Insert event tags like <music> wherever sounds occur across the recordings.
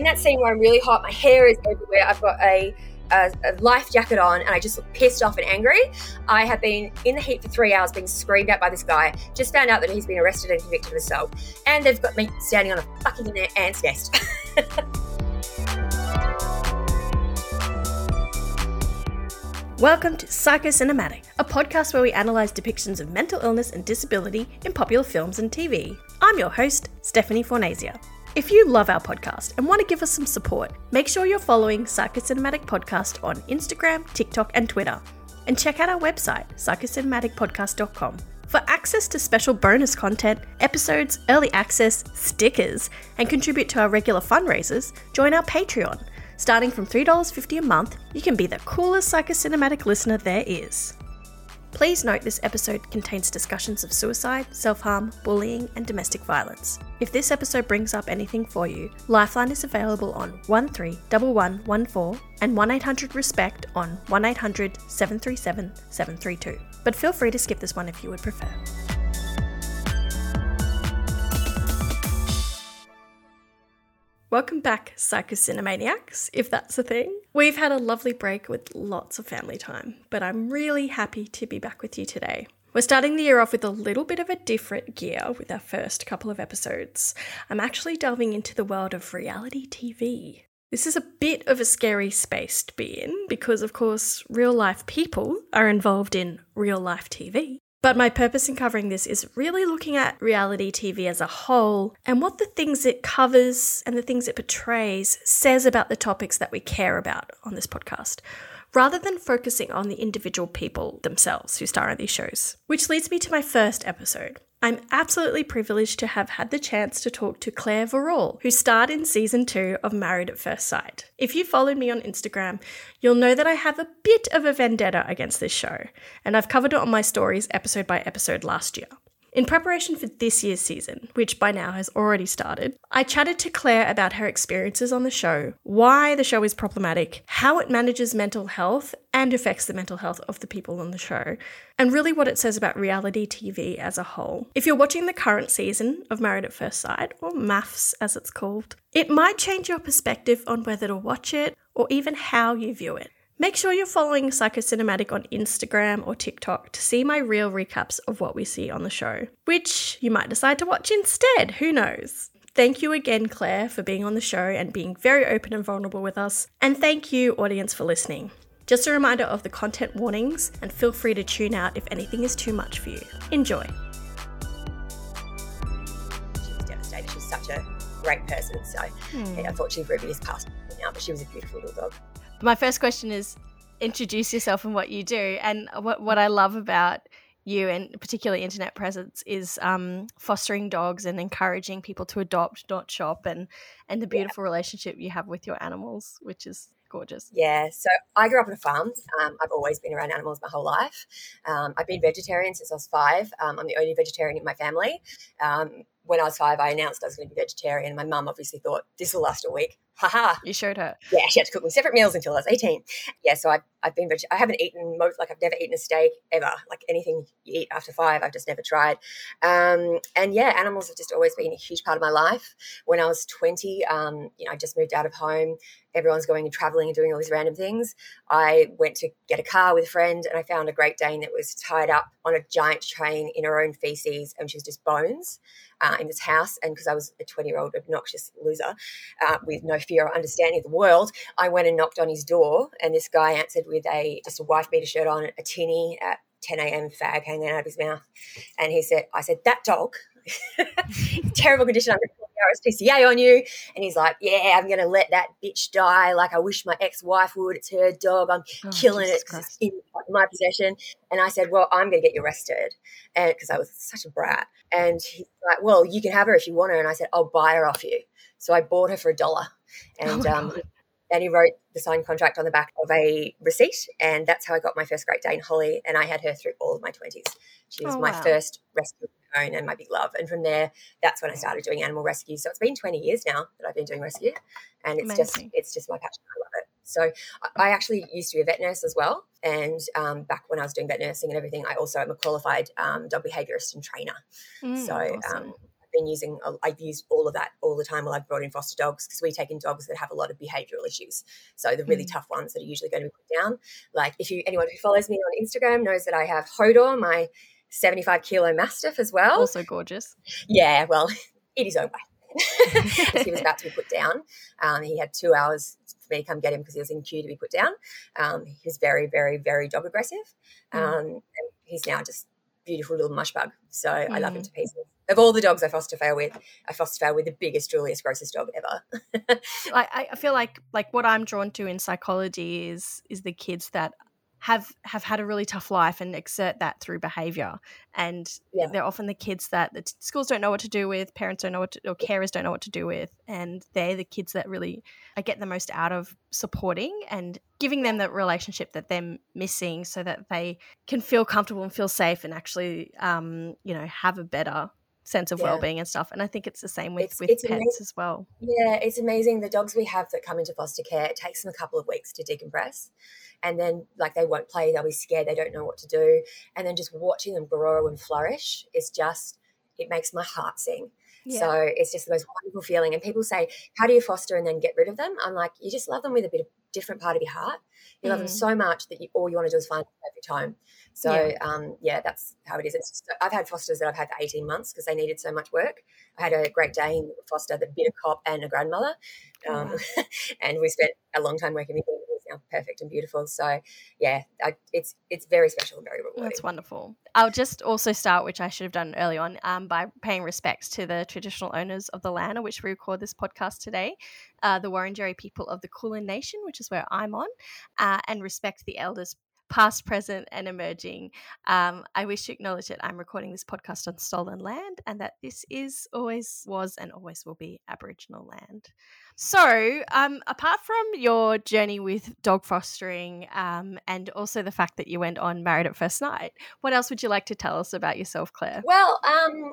in that scene where I'm really hot, my hair is everywhere. I've got a a, a, life jacket on and I just look pissed off and angry. I have been in the heat for three hours being screamed at by this guy. Just found out that he's been arrested and convicted of assault. And they've got me standing on a fucking ant's nest. <laughs> Welcome to Psychocinematic, a podcast where we analyse depictions of mental illness and disability in popular films and TV. I'm your host, Stephanie Fornasia. If you love our podcast and want to give us some support, make sure you're following Psychocinematic Podcast on Instagram, TikTok, and Twitter. And check out our website, psychocinematicpodcast.com, for access to special bonus content, episodes, early access, stickers, and contribute to our regular fundraisers, join our Patreon. Starting from $3.50 a month, you can be the coolest psychocinematic listener there is. Please note this episode contains discussions of suicide, self harm, bullying, and domestic violence. If this episode brings up anything for you, Lifeline is available on 131114 and 1800 RESPECT on 1800 737 732. But feel free to skip this one if you would prefer. Welcome back, Psychocinemaniacs, if that's a thing. We've had a lovely break with lots of family time, but I'm really happy to be back with you today. We're starting the year off with a little bit of a different gear with our first couple of episodes. I'm actually delving into the world of reality TV. This is a bit of a scary space to be in because, of course, real life people are involved in real life TV. But my purpose in covering this is really looking at reality TV as a whole and what the things it covers and the things it portrays says about the topics that we care about on this podcast, rather than focusing on the individual people themselves who star in these shows. Which leads me to my first episode. I'm absolutely privileged to have had the chance to talk to Claire Verrall, who starred in season two of Married at First Sight. If you followed me on Instagram, you'll know that I have a bit of a vendetta against this show, and I've covered it on my stories episode by episode last year. In preparation for this year's season, which by now has already started, I chatted to Claire about her experiences on the show, why the show is problematic, how it manages mental health and affects the mental health of the people on the show, and really what it says about reality TV as a whole. If you're watching the current season of Married at First Sight, or MAFS as it's called, it might change your perspective on whether to watch it or even how you view it. Make sure you're following Psychocinematic on Instagram or TikTok to see my real recaps of what we see on the show, which you might decide to watch instead, who knows. Thank you again, Claire, for being on the show and being very open and vulnerable with us. And thank you, audience, for listening. Just a reminder of the content warnings, and feel free to tune out if anything is too much for you. Enjoy. She was devastated. She's such a great person. So, hmm. unfortunately, Ruby is passed now, but she was a beautiful little dog my first question is introduce yourself and what you do. And what, what I love about you and particularly internet presence is um, fostering dogs and encouraging people to adopt, not shop, and and the beautiful yeah. relationship you have with your animals, which is gorgeous. Yeah, so I grew up on a farm. Um, I've always been around animals my whole life. Um, I've been vegetarian since I was five. Um, I'm the only vegetarian in my family. Um, when I was five, I announced I was going to be vegetarian. My mum obviously thought this will last a week. Haha. You showed her. Yeah, she had to cook me separate meals until I was 18. Yeah, so I've, I've been, I haven't eaten most, like I've never eaten a steak ever. Like anything you eat after five, I've just never tried. Um, and yeah, animals have just always been a huge part of my life. When I was 20, um, you know, I just moved out of home. Everyone's going and traveling and doing all these random things. I went to get a car with a friend and I found a Great Dane that was tied up on a giant train in her own feces and she was just bones uh, in this house. And because I was a 20 year old obnoxious loser uh, with no fear or understanding of the world, I went and knocked on his door. And this guy answered with a just a wife beater shirt on, a tinny at 10 a.m. fag hanging out of his mouth. And he said, I said, that dog, <laughs> terrible condition. I'm going to RSPCA on you. And he's like, yeah, I'm going to let that bitch die. Like I wish my ex-wife would. It's her dog. I'm oh, killing Jesus it because it's in my possession. And I said, well, I'm going to get you arrested. And because I was such a brat. And he's like, well, you can have her if you want her. And I said, I'll buy her off you. So I bought her for a dollar. And, oh um, and he wrote the signed contract on the back of a receipt. And that's how I got my first Great Dane, Holly. And I had her through all of my 20s. She was oh, my wow. first rescue own and my big love. And from there, that's when I started doing animal rescue. So it's been 20 years now that I've been doing rescue. And it's Amazing. just it's just my passion. I love it. So I actually used to be a vet nurse as well. And um, back when I was doing vet nursing and everything, I also am a qualified um, dog behaviorist and trainer. Mm, so um, awesome. um, been using, I've used all of that all the time while I've brought in foster dogs because we take in dogs that have a lot of behavioural issues. So the really mm. tough ones that are usually going to be put down. Like if you anyone who follows me on Instagram knows that I have Hodor, my 75 kilo mastiff as well. Also gorgeous. Yeah, well, <laughs> in his own way. <laughs> he was <laughs> about to be put down. Um, he had two hours for me to come get him because he was in queue to be put down. Um, he was very, very, very dog aggressive. Mm. Um, and he's now just beautiful little mush bug. So mm. I love him mm. to pieces. Of all the dogs I foster fail with, I foster fail with the biggest, jeweliest, grossest dog ever. <laughs> I, I feel like like what I'm drawn to in psychology is is the kids that have have had a really tough life and exert that through behavior and yeah. they're often the kids that the schools don't know what to do with parents don't know what to, or carers don't know what to do with and they're the kids that really I get the most out of supporting and giving them the relationship that they're missing so that they can feel comfortable and feel safe and actually um, you know have a better sense of yeah. well-being and stuff and i think it's the same with it's, with it's pets amazing. as well yeah it's amazing the dogs we have that come into foster care it takes them a couple of weeks to decompress and then like they won't play they'll be scared they don't know what to do and then just watching them grow and flourish is just it makes my heart sing yeah. So it's just the most wonderful feeling. And people say, How do you foster and then get rid of them? I'm like, You just love them with a bit of different part of your heart. You mm. love them mm. so much that you, all you want to do is find a perfect home. So yeah. Um, yeah, that's how it is. Just, I've had fosters that I've had for 18 months because they needed so much work. I had a Great Dane foster that bit a cop and a grandmother. Um, oh. <laughs> and we spent a long time working with them now perfect and beautiful. So yeah, I, it's it's very special and very rewarding. That's wonderful. I'll just also start, which I should have done early on, um, by paying respects to the traditional owners of the land on which we record this podcast today, uh, the Wurundjeri people of the Kulin Nation, which is where I'm on, uh, and respect the elders past, present, and emerging. Um, I wish to acknowledge that I'm recording this podcast on stolen land and that this is always was and always will be Aboriginal land. So, um, apart from your journey with dog fostering um, and also the fact that you went on Married at First Night, what else would you like to tell us about yourself, Claire? Well, um,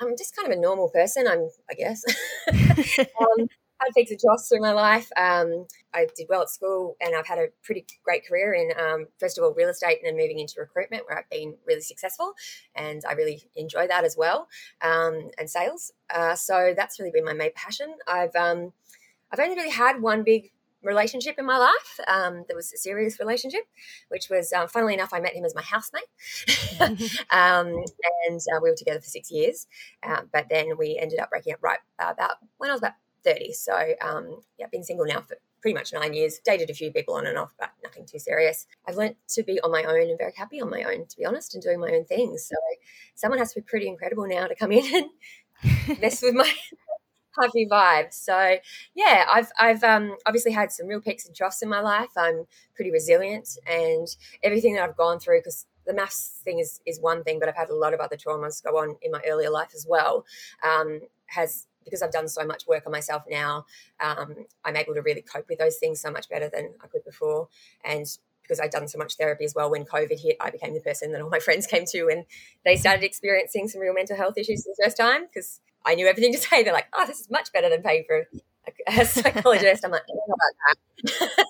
I'm just kind of a normal person, I'm, I guess. <laughs> had and troughs through my life. Um, I did well at school, and I've had a pretty great career in, um, first of all, real estate, and then moving into recruitment, where I've been really successful, and I really enjoy that as well, um, and sales. Uh, so that's really been my main passion. I've um, I've only really had one big relationship in my life. Um, there was a serious relationship, which was, um, funnily enough, I met him as my housemate. <laughs> <laughs> um, and uh, we were together for six years. Uh, but then we ended up breaking up right about when I was about 30. So, um, yeah, been single now for pretty much nine years. Dated a few people on and off, but nothing too serious. I've learned to be on my own and very happy on my own, to be honest, and doing my own things. So, someone has to be pretty incredible now to come in and <laughs> mess with my <laughs> happy vibes. So yeah, I've I've um, obviously had some real peaks and troughs in my life. I'm pretty resilient, and everything that I've gone through because the MAFS thing is is one thing, but I've had a lot of other traumas go on in my earlier life as well. Um, has because I've done so much work on myself now, um, I'm able to really cope with those things so much better than I could before. And because I'd done so much therapy as well, when COVID hit, I became the person that all my <laughs> friends came to when they started experiencing some real mental health issues for the first time because I knew everything to <laughs> say. They're like, oh, this is much better than paying for a, a <laughs> psychologist. I'm like, I don't know about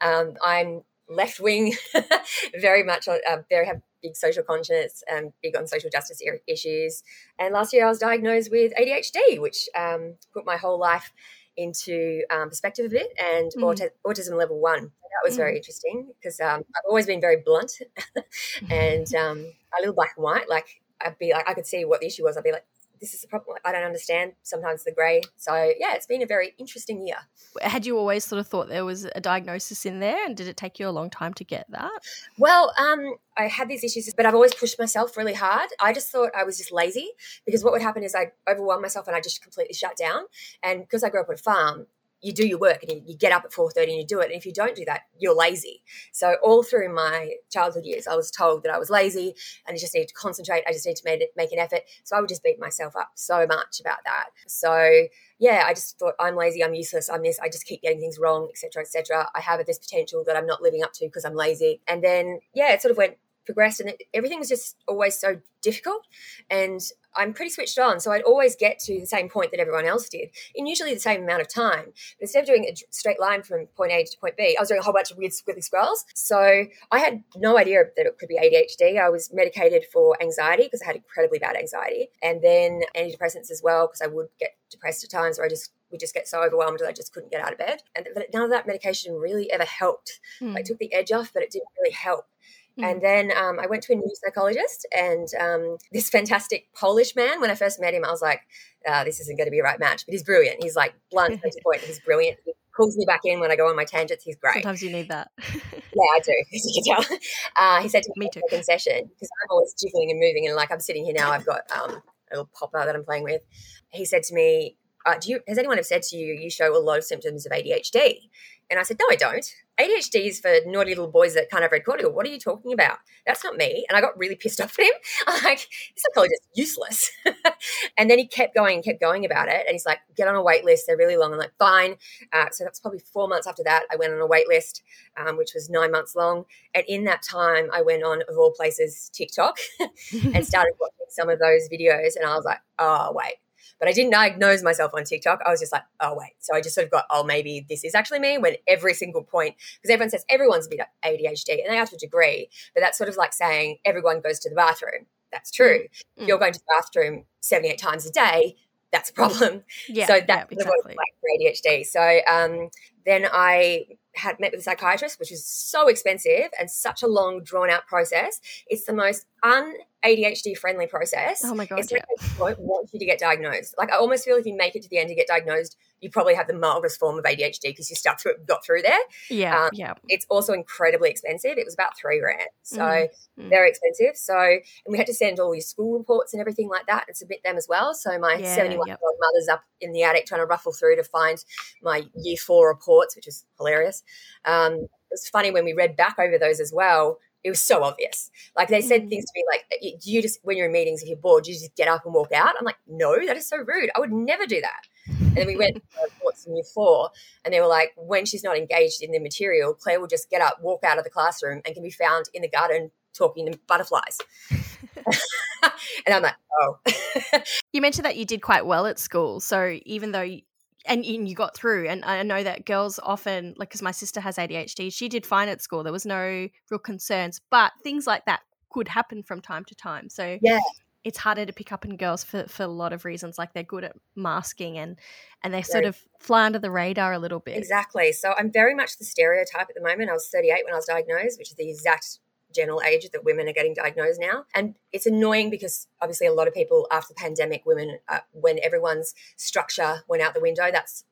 that. um, I'm left wing, <laughs> very much, uh, very have big social conscience and big on social justice issues. And last year I was diagnosed with ADHD, which um, put my whole life into um, perspective a bit and mm. autism, autism level one. That was mm. very interesting because um, I've always been very blunt <laughs> <laughs> and um, a little black and white. Like I'd be like, I could see what the issue was. I'd be like, this is a problem. I don't understand sometimes the grey. So yeah, it's been a very interesting year. Had you always sort of thought there was a diagnosis in there, and did it take you a long time to get that? Well, um, I had these issues, but I've always pushed myself really hard. I just thought I was just lazy because what would happen is I overwhelm myself and I just completely shut down. And because I grew up on a farm, you do your work and you, you, get up at 4.30 and you do it. And if you don't do that you're lazy. So all through my childhood years i was told that i was lazy and i just need to concentrate. I just need to make, make an effort. So i would just beat myself up so much about that. So yeah i just thought i'm lazy. I'm useless. I'm this. I just keep getting things wrong etc etc i have this potential that i'm not living up to because i'm lazy. And then yeah it sort of went progressed and everything was just always so difficult and i'm pretty switched on so i'd always get to the same point that everyone else did in usually the same amount of time but instead of doing a straight line from point a to point b i was doing a whole bunch of weird squiggly scrolls so i had no idea that it could be adhd i was medicated for anxiety because i had incredibly bad anxiety and then antidepressants as well because i would get depressed at times where i just would just get so overwhelmed that I just couldn't get out of bed. And none of that medication really ever helped. Mm. Like took the edge off, but it didn't really help. Mm. And then um, I went to a new psychologist, and um, this fantastic Polish man. When I first met him, I was like, uh, "This isn't going to be a right match." But he's brilliant. He's like blunt <laughs> to the point. He's brilliant. He pulls me back in when I go on my tangents. He's great. Sometimes you need that. <laughs> yeah, I do. <laughs> As you can tell. Uh, he said to me, me too. Concession because I'm always jiggling and moving, and like I'm sitting here now, I've got um, a little popper that I'm playing with. He said to me, uh, "Do you? Has anyone have said to you you show a lot of symptoms of ADHD?" And I said, No, I don't. ADHD is for naughty little boys that can't have red cordial. What are you talking about? That's not me. And I got really pissed <laughs> off at him. <laughs> I'm like, this psychologist is useless. <laughs> and then he kept going and kept going about it. And he's like, get on a wait list. They're really long. I'm like, fine. Uh, so that's probably four months after that. I went on a wait list, um, which was nine months long. And in that time, I went on, of all places, TikTok and started watching some of those videos. And I was like, oh, wait, but I didn't diagnose myself on TikTok. I was just like, oh, wait. So I just sort of got, oh, maybe this is actually me when every single point, because everyone says everyone's a bit ADHD and they have to a degree, but that's sort of like saying everyone goes to the bathroom. That's true. Mm. If you're going to the bathroom 78 times a day, that's a problem. Yeah, so that's yeah, exactly. like for ADHD. So um, then I had met with a psychiatrist, which is so expensive and such a long, drawn out process. It's the most un ADHD friendly process. Oh my god! It's yeah. don't want you to get diagnosed. Like I almost feel if you make it to the end to get diagnosed, you probably have the mildest form of ADHD because you stuck through it, got through there. Yeah, um, yeah. It's also incredibly expensive. It was about three grand, so mm-hmm. very expensive. So, and we had to send all your school reports and everything like that and submit them as well. So my seventy-one year old mother's up in the attic trying to ruffle through to find my year four reports, which is hilarious. Um, it was funny when we read back over those as well it was so obvious. Like they said mm. things to me like, "You just when you're in meetings, if you're bored, you just get up and walk out." I'm like, "No, that is so rude. I would never do that." And then we went <laughs> to reports in year four, and they were like, "When she's not engaged in the material, Claire will just get up, walk out of the classroom, and can be found in the garden talking to butterflies." <laughs> <laughs> and I'm like, "Oh." you mentioned that you did quite well at school, so even though and, and you got through. And I know that girls often, like, because my sister has ADHD, she did fine at school. There was no real concerns, but things like that could happen from time to time. So yeah, it's harder to pick up in girls for, for a lot of reasons. Like they're good at masking and and they sort of fly under the radar a little bit. Exactly. So I'm very much the stereotype at the moment. I was 38 when I was diagnosed, which is the exact general age that women are getting diagnosed now. And it's annoying because obviously a lot of people after the pandemic, women, uh, when everyone's structure went out the window, that's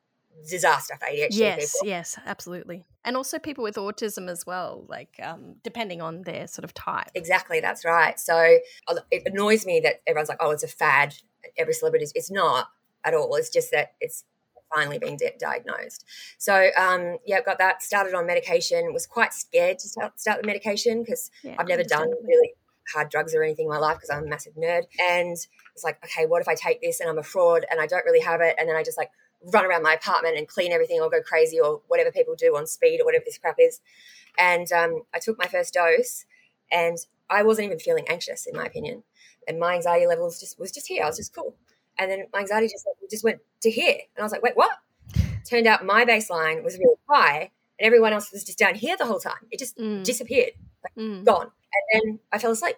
disaster for ADHD yes, people. Yes, absolutely. And also people with autism as well, like um, depending on their sort of type. Exactly, that's right. So it annoys me that everyone's like, oh, it's a fad. Every celebrity, it's not at all. It's just that it's finally being di- diagnosed. So um, yeah, got that. Started on medication. Was quite scared to start, start the medication because yeah, I've never done really hard drugs or anything in my life because I'm a massive nerd. And it's like, okay, what if I take this and I'm a fraud and I don't really have it, and then I just like run around my apartment and clean everything or go crazy or whatever people do on speed or whatever this crap is. And um, I took my first dose and I wasn't even feeling anxious in my opinion. And my anxiety levels just was just here. I was just cool. And then my anxiety just just went to here, and I was like, wait, what? Turned out my baseline was really high, and everyone else was just down here the whole time. It just mm. disappeared, like mm. gone. And then I fell asleep.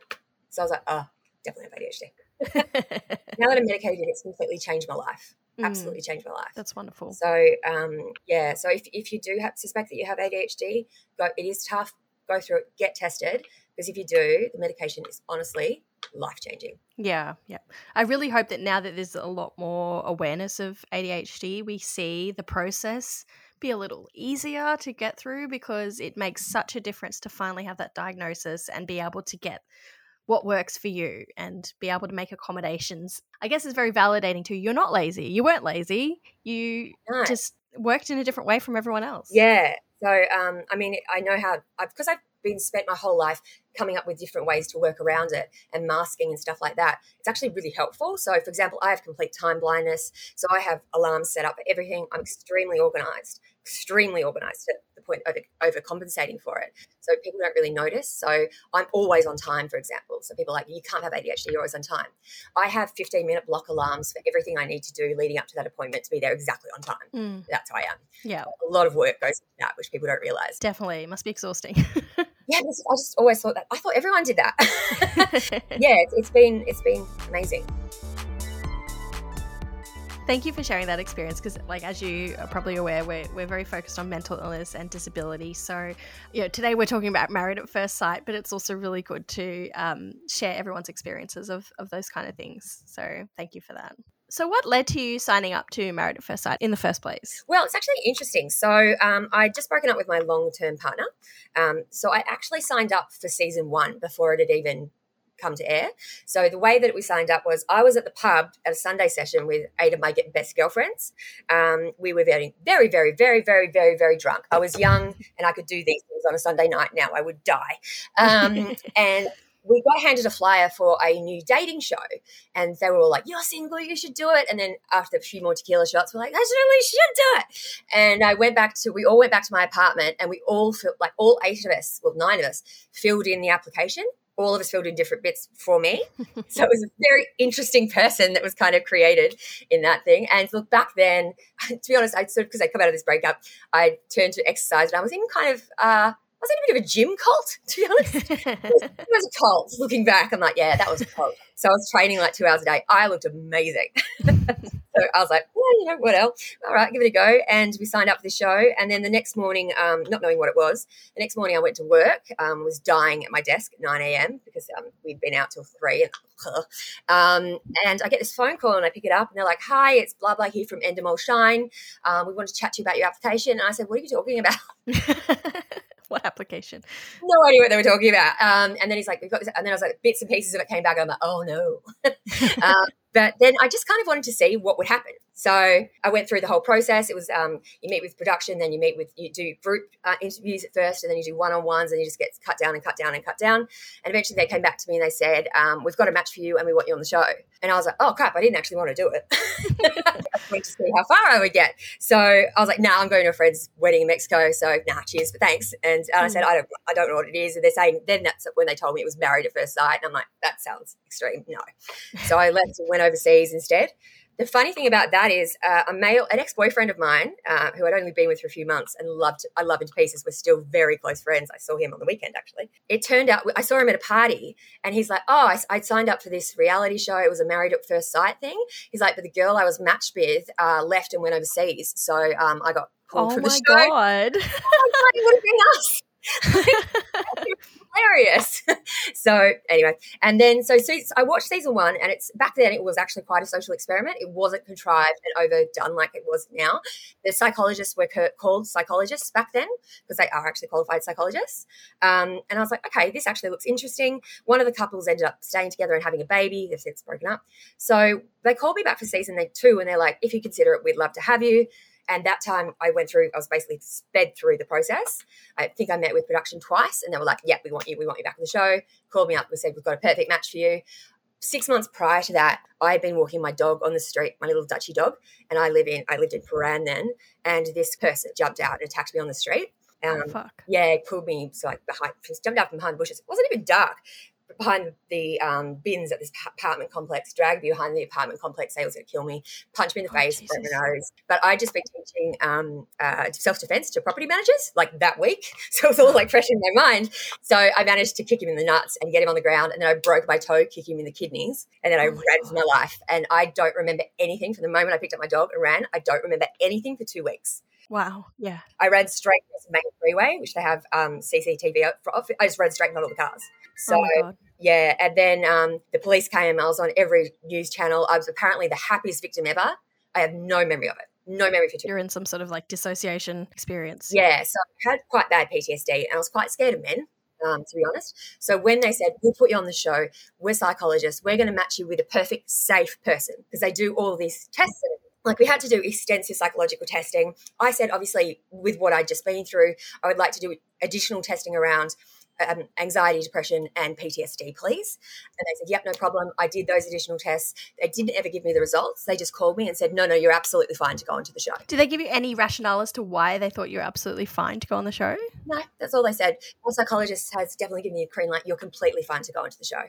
So I was like, oh, definitely have ADHD. <laughs> now that I'm medicated, it's completely changed my life. Mm. Absolutely changed my life. That's wonderful. So um, yeah, so if, if you do have suspect that you have ADHD, go. It is tough. Go through it. Get tested because if you do, the medication is honestly life changing. Yeah, yeah. I really hope that now that there's a lot more awareness of ADHD, we see the process be a little easier to get through because it makes such a difference to finally have that diagnosis and be able to get what works for you and be able to make accommodations. I guess it's very validating too. You're not lazy. You weren't lazy. You just worked in a different way from everyone else. Yeah. So, um, I mean, I know how, because I've been spent my whole life coming up with different ways to work around it and masking and stuff like that, it's actually really helpful. So, for example, I have complete time blindness. So I have alarms set up for everything. I'm extremely organized extremely organized to the point of over overcompensating for it. So people don't really notice. So I'm always on time, for example. So people are like, you can't have ADHD, you're always on time. I have 15 minute block alarms for everything I need to do leading up to that appointment to be there exactly on time. Mm. That's how I am. Yeah. A lot of work goes into that, which people don't realize. Definitely. It must be exhausting. <laughs> yeah, I just always thought that. I thought everyone did that. <laughs> <laughs> yeah, it's, it's been it's been amazing. Thank you for sharing that experience because, like, as you are probably aware, we're, we're very focused on mental illness and disability. So, you know, today we're talking about married at first sight, but it's also really good to um, share everyone's experiences of, of those kind of things. So, thank you for that. So, what led to you signing up to Married at First Sight in the first place? Well, it's actually interesting. So, um, I'd just broken up with my long term partner. Um, so, I actually signed up for season one before it had even come to air. So the way that we signed up was I was at the pub at a Sunday session with eight of my best girlfriends. Um, we were very, very, very, very, very, very, very drunk. I was young and I could do these things on a Sunday night. Now I would die. Um, <laughs> and we got handed a flyer for a new dating show, and they were all like, "You're single, you should do it." And then after a few more tequila shots, we're like, "I certainly should do it." And I went back to, we all went back to my apartment, and we all felt like all eight of us, well, nine of us, filled in the application all of us filled in different bits for me. <laughs> so it was a very interesting person that was kind of created in that thing. And look, back then, <laughs> to be honest, I sort of, because I come out of this breakup, I turned to exercise and I was in kind of, uh, was in a bit of a gym cult, <laughs> to be honest. it, was, it was a cult. Looking back, I'm like, yeah, that was a cult. So I was training like two hours a day. I looked amazing. <laughs> So I was like, well, you know, what else? All right, give it a go. And we signed up for the show. And then the next morning, um, not knowing what it was, the next morning I went to work, um, was dying at my desk at 9 a.m. because um, we'd been out till 3. And, <laughs> um, and I get this phone call and I pick it up and they're like, hi, it's blah, blah here from Endemol Shine. Um, we want to chat to you about your application. And I said, what are you talking about? <laughs> what application? No idea what they were talking about. Um, and then he's like, we've got this. And then I was like, bits and pieces of it came back. I'm like, oh no. <laughs> um, but then I just kind of wanted to see what would happen. So I went through the whole process. It was um, you meet with production, then you meet with you do group uh, interviews at first, and then you do one on ones, and you just get cut down and cut down and cut down. And eventually they came back to me and they said, um, "We've got a match for you, and we want you on the show." And I was like, "Oh crap! I didn't actually want to do it. <laughs> I just wanted to see how far I would get." So I was like, "Nah, I'm going to a friend's wedding in Mexico. So nah, cheers, but thanks." And, and I said, mm. "I don't, I don't know what it is." And they're saying then that's when they told me it was married at first sight, and I'm like, "That sounds extreme. No." So I left and went overseas instead the funny thing about that is uh, a male, an ex-boyfriend of mine, uh, who I'd only been with for a few months and loved, I love him to pieces. We're still very close friends. I saw him on the weekend actually. It turned out I saw him at a party, and he's like, "Oh, I, would signed up for this reality show. It was a Married at First Sight thing." He's like, "But the girl I was matched with uh, left and went overseas, so um, I got called oh for the show." God. Oh my god! it would have been us. Hilarious. so anyway, and then so, so I watched season one, and it's back then it was actually quite a social experiment. It wasn't contrived and overdone like it was now. The psychologists were called psychologists back then because they are actually qualified psychologists. Um, and I was like, okay, this actually looks interesting. One of the couples ended up staying together and having a baby. They've since broken up. So they called me back for season two, and they're like, if you consider it, we'd love to have you. And that time I went through, I was basically sped through the process. I think I met with production twice and they were like, yeah, we want you, we want you back on the show. Called me up and said, we've got a perfect match for you. Six months prior to that, I had been walking my dog on the street, my little Dutchy dog, and I live in I lived in Prahran then, and this person jumped out and attacked me on the street. Oh, um, oh, fuck. Yeah, pulled me so like behind, just jumped out from behind the bushes. It wasn't even dark behind the um, bins at this apartment complex, dragged me behind the apartment complex. They was going to kill me, punch me in the oh, face, break my nose. But I just been teaching um, uh, self defense to property managers like that week. <laughs> So it was all like fresh in my mind. So I managed to kick him in the nuts and get him on the ground. And then I broke my toe, kicking him in the kidneys. And then I oh ran God. for my life. And I don't remember anything from the moment I picked up my dog and ran. I don't remember anything for two weeks. Wow. Yeah. I ran straight across the main freeway, which they have um, CCTV. I just ran straight in all the cars. So oh yeah, and then um, the police came. I was on every news channel. I was apparently the happiest victim ever. I have no memory of it. No memory for two. You're in some sort of like dissociation experience. Yeah, so I had quite bad PTSD, and I was quite scared of men. Um, to be honest. So when they said, we'll put you on the show, we're psychologists, we're going to match you with a perfect, safe person, because they do all these tests like we had to do extensive psychological testing. I said, obviously, with what I'd just been through, I would like to do additional testing around um, anxiety, depression, and PTSD, please. And they said, yep, no problem. I did those additional tests. They didn't ever give me the results. They just called me and said, no, no, you're absolutely fine to go onto the show. Did they give you any rationale as to why they thought you were absolutely fine to go on the show? No, that's all they said. Our psychologist has definitely given me a green light. You're completely fine to go onto the show.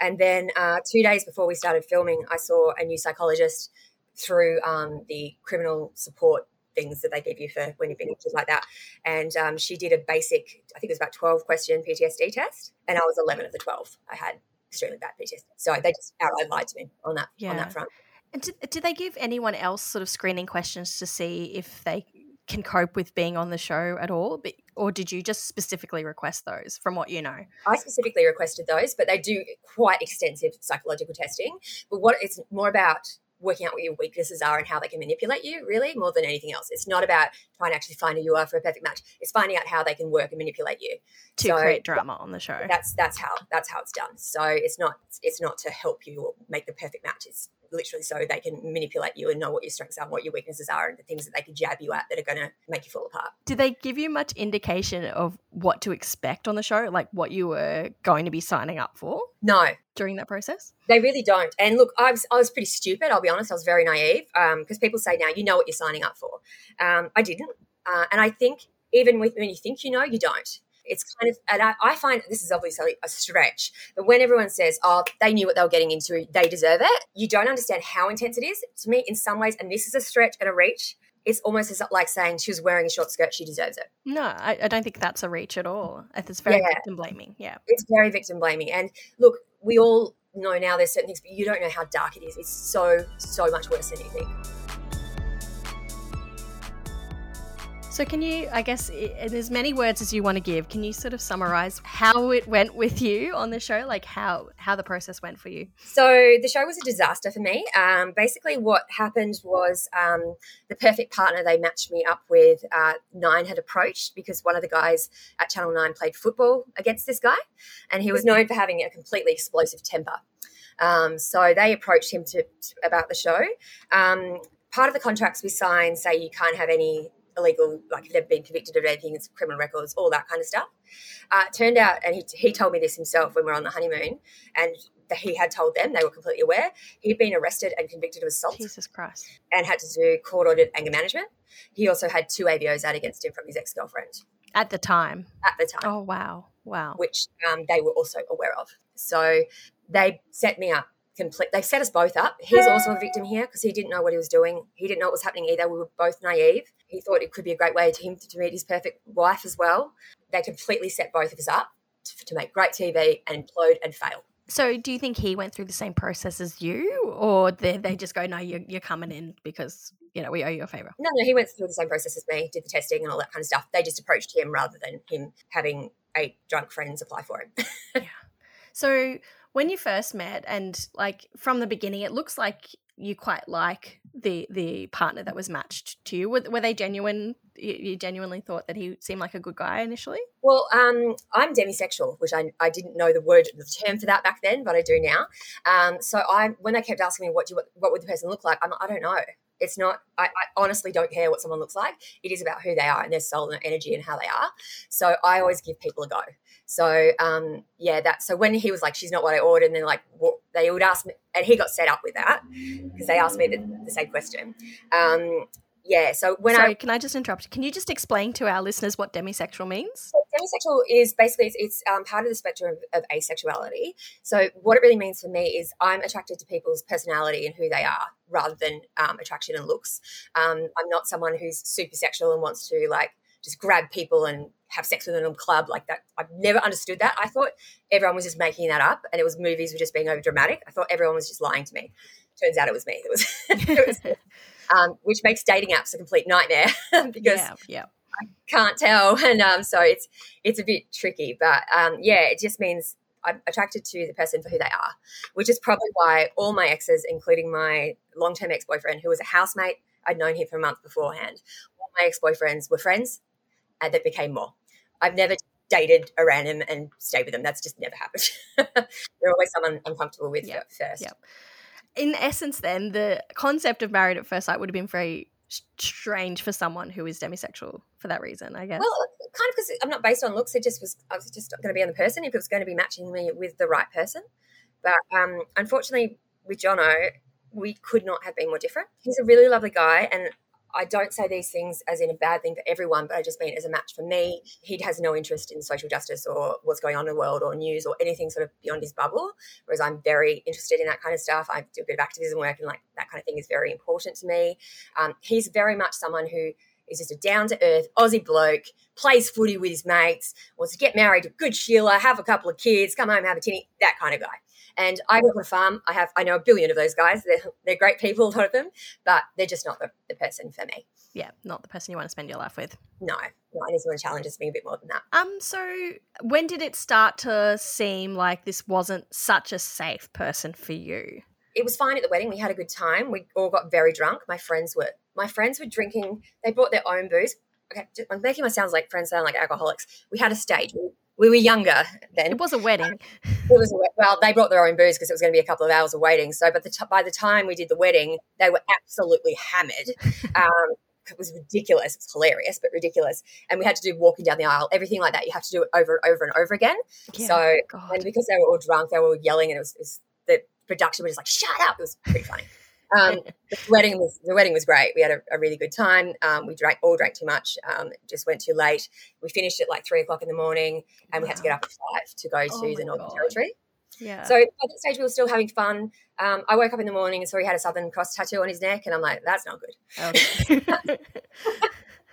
And then uh, two days before we started filming, I saw a new psychologist through um, the criminal support things that they give you for when you've been injured like that. And um, she did a basic, I think it was about 12 question PTSD test, and I was 11 of the 12. I had extremely bad PTSD. So they just outright lied to me on that yeah. on that front. And did, did they give anyone else sort of screening questions to see if they can cope with being on the show at all? but, Or did you just specifically request those from what you know? I specifically requested those, but they do quite extensive psychological testing. But what it's more about working out what your weaknesses are and how they can manipulate you, really, more than anything else. It's not about trying to actually find who you are for a perfect match. It's finding out how they can work and manipulate you to so create drama on the show. That's that's how that's how it's done. So it's not it's not to help you or make the perfect match. It's literally so they can manipulate you and know what your strengths are and what your weaknesses are and the things that they can jab you at that are going to make you fall apart. Did they give you much indication of what to expect on the show, like what you were going to be signing up for? No. During that process? They really don't. And look, I was, I was pretty stupid, I'll be honest. I was very naive because um, people say now, you know what you're signing up for. Um, I didn't. Uh, and I think even with, when you think you know, you don't it's kind of, and I, I, find this is obviously a stretch, but when everyone says, oh, they knew what they were getting into, they deserve it, you don't understand how intense it is. To me, in some ways, and this is a stretch and a reach, it's almost as like saying she was wearing a short skirt, she deserves it. No, I, I don't think that's a reach at all. It's very yeah. victim blaming. Yeah. It's very victim blaming. And look, we all know now there's certain things, but you don't know how dark it is. It's so, so much worse than you think. So, can you, I guess, in as many words as you want to give, can you sort of summarize how it went with you on the show, like how how the process went for you? So, the show was a disaster for me. Um, basically, what happened was um, the perfect partner they matched me up with, uh, Nine had approached because one of the guys at Channel Nine played football against this guy, and he was known for having a completely explosive temper. Um, so they approached him to, to about the show. Um, part of the contracts we signed say you can't have any illegal, like if they've been convicted of anything, it's criminal records, all that kind of stuff. Uh, turned out, and he, he told me this himself when we were on the honeymoon, and he had told them, they were completely aware, he'd been arrested and convicted of assault. Jesus Christ. And had to do court ordered anger management. He also had two AVOs out against him from his ex girlfriend. At the time? At the time. Oh, wow. Wow. Which um, they were also aware of. So they set me up complete they set us both up he's also a victim here because he didn't know what he was doing he didn't know what was happening either we were both naive he thought it could be a great way to him to meet his perfect wife as well. They completely set both of us up to, to make great tv and implode and fail. So do you think he went through the same process as you or they, they just go no you're, you're coming in because you know we owe you a favor. No no he went through the same process as me did the testing and all that kind of stuff. They just approached him rather than him having eight drunk friends apply for him <laughs> yeah. So when you first met and like from the beginning it looks like you quite like the the partner that was matched to you. Were, were they genuine you, genuinely thought that he seemed like a good guy initially? Well um, i'm demisexual which I, I didn't know the word the term for that back then but i do now. Um, so i when they kept asking me what do you, what, what would the person look like? I'm, like, i don't know it's not I, I, honestly don't care what someone looks like it is about who they are and their soul and their energy and how they are so i always give people a go so um, yeah, that. So when he was like, "She's not what I ordered," and then like what, they would ask me, and he got set up with that because they asked me the, the same question. Um, yeah. So when Sorry, I can I just interrupt? Can you just explain to our listeners what demisexual means? Demisexual is basically it's, it's um, part of the spectrum of, of, asexuality. So what it really means for me is I'm attracted to people's personality and who they are rather than um, attraction and looks. Um, I'm not someone who's super sexual and wants to like just grab people and have sex with them in a club like that. I've never understood that. I thought everyone was just making that up and it was movies were just being over dramatic. I thought everyone was just lying to me. Turns out it was me. It was, <laughs> it was <laughs> um, which makes dating apps a complete nightmare <laughs> because yeah, yeah. I can't tell. <laughs> And um, so it's, it's a bit tricky, but um, yeah, it just means I'm attracted to the person for who they are, which is probably why all my exes, including my long term ex boyfriend, who was a housemate, I'd known him for a month beforehand. All my ex boyfriends were friends and that became more. I've never dated a random and stayed with them. That's just never happened. <laughs> They're always someone I'm comfortable with yep. first. Yep. In essence, then, the concept of married at first sight would have been very strange for someone who is demisexual for that reason, I guess. Well, kind of because I'm not based on looks. It just was. I was just going to be on the person if it was going to be matching me with the right person. But um, unfortunately, with Jono, we could not have been more different. He's a really lovely guy, and I don't say these things as in a bad thing for everyone, but I just mean as a match for me. He has no interest in social justice or what's going on in the world or news or anything sort of beyond his bubble. Whereas I'm very interested in that kind of stuff. I do a bit of activism work and like that kind of thing is very important to me. Um, he's very much someone who is just a down to earth Aussie bloke, plays footy with his mates, wants to get married to good Sheila, have a couple of kids, come home, have a tinny, that kind of guy. And I work on a farm. I have I know a billion of those guys. They're, they're great people, <laughs> a lot of them, but they're just not the, the person for me. Yeah, not the person you want to spend your life with. No, no, I need someone challenges me a bit more than that. Um, so when did it start to seem like this wasn't such a safe person for you? It was fine at the wedding. We had a good time. We all got very drunk. My friends were my friends were drinking. They brought their own booze. Okay, I'm making my sounds like friends sound like alcoholics. We had a stage. We we were younger then. It was a wedding. It was a, well, they brought their own booze because it was going to be a couple of hours of waiting. So, but the t- by the time we did the wedding, they were absolutely hammered. <laughs> Um, it was ridiculous. It was hilarious, but ridiculous. And we had to do walking down the aisle, everything like that. You have to do it over and over and over again. Yeah, so, God. and because they were all drunk, they were all yelling, and it was, it was the production was just like, "Shut up!" It was pretty funny. Um, the wedding was the wedding was great. We had a, a really good time. Um, we drank all drank too much. Um, just went too late. We finished at like three o'clock in the morning, and we had to get up at five to go to oh the Northern God. Territory. Yeah. So at that stage, we were still having fun. Um, I woke up in the morning and saw he had a Southern Cross tattoo on his neck, and I'm like, that's not good. Okay. <laughs>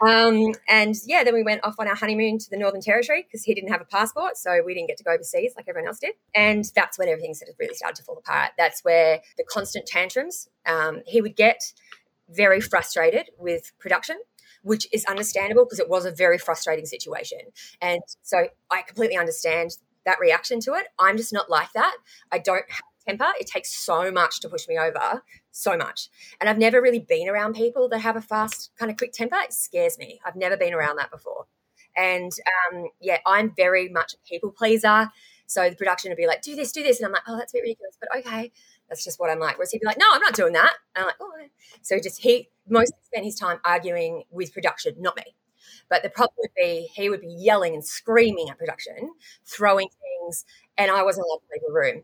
Um, and yeah, then we went off on our honeymoon to the Northern Territory because he didn't have a passport, so we didn't get to go overseas like everyone else did. And that's when everything sort of really started to fall apart. That's where the constant tantrums. Um, he would get very frustrated with production which is understandable because it was a very frustrating situation. And so I completely understand that reaction to it. I'm just not like that. I don't have temper. It takes so much to push me over, so much. And I've never really been around people that have a fast, kind of quick temper. It scares me. I've never been around that before. And um, yeah, I'm very much a people pleaser. So the production would be like, do this, do this. And I'm like, oh, that's a bit ridiculous, but okay. That's just what I'm like. Whereas he'd be like, no, I'm not doing that. And I'm like, oh. So just he mostly spent his time arguing with production, not me. But the problem would be he would be yelling and screaming at production, throwing things, and I wasn't allowed to leave the room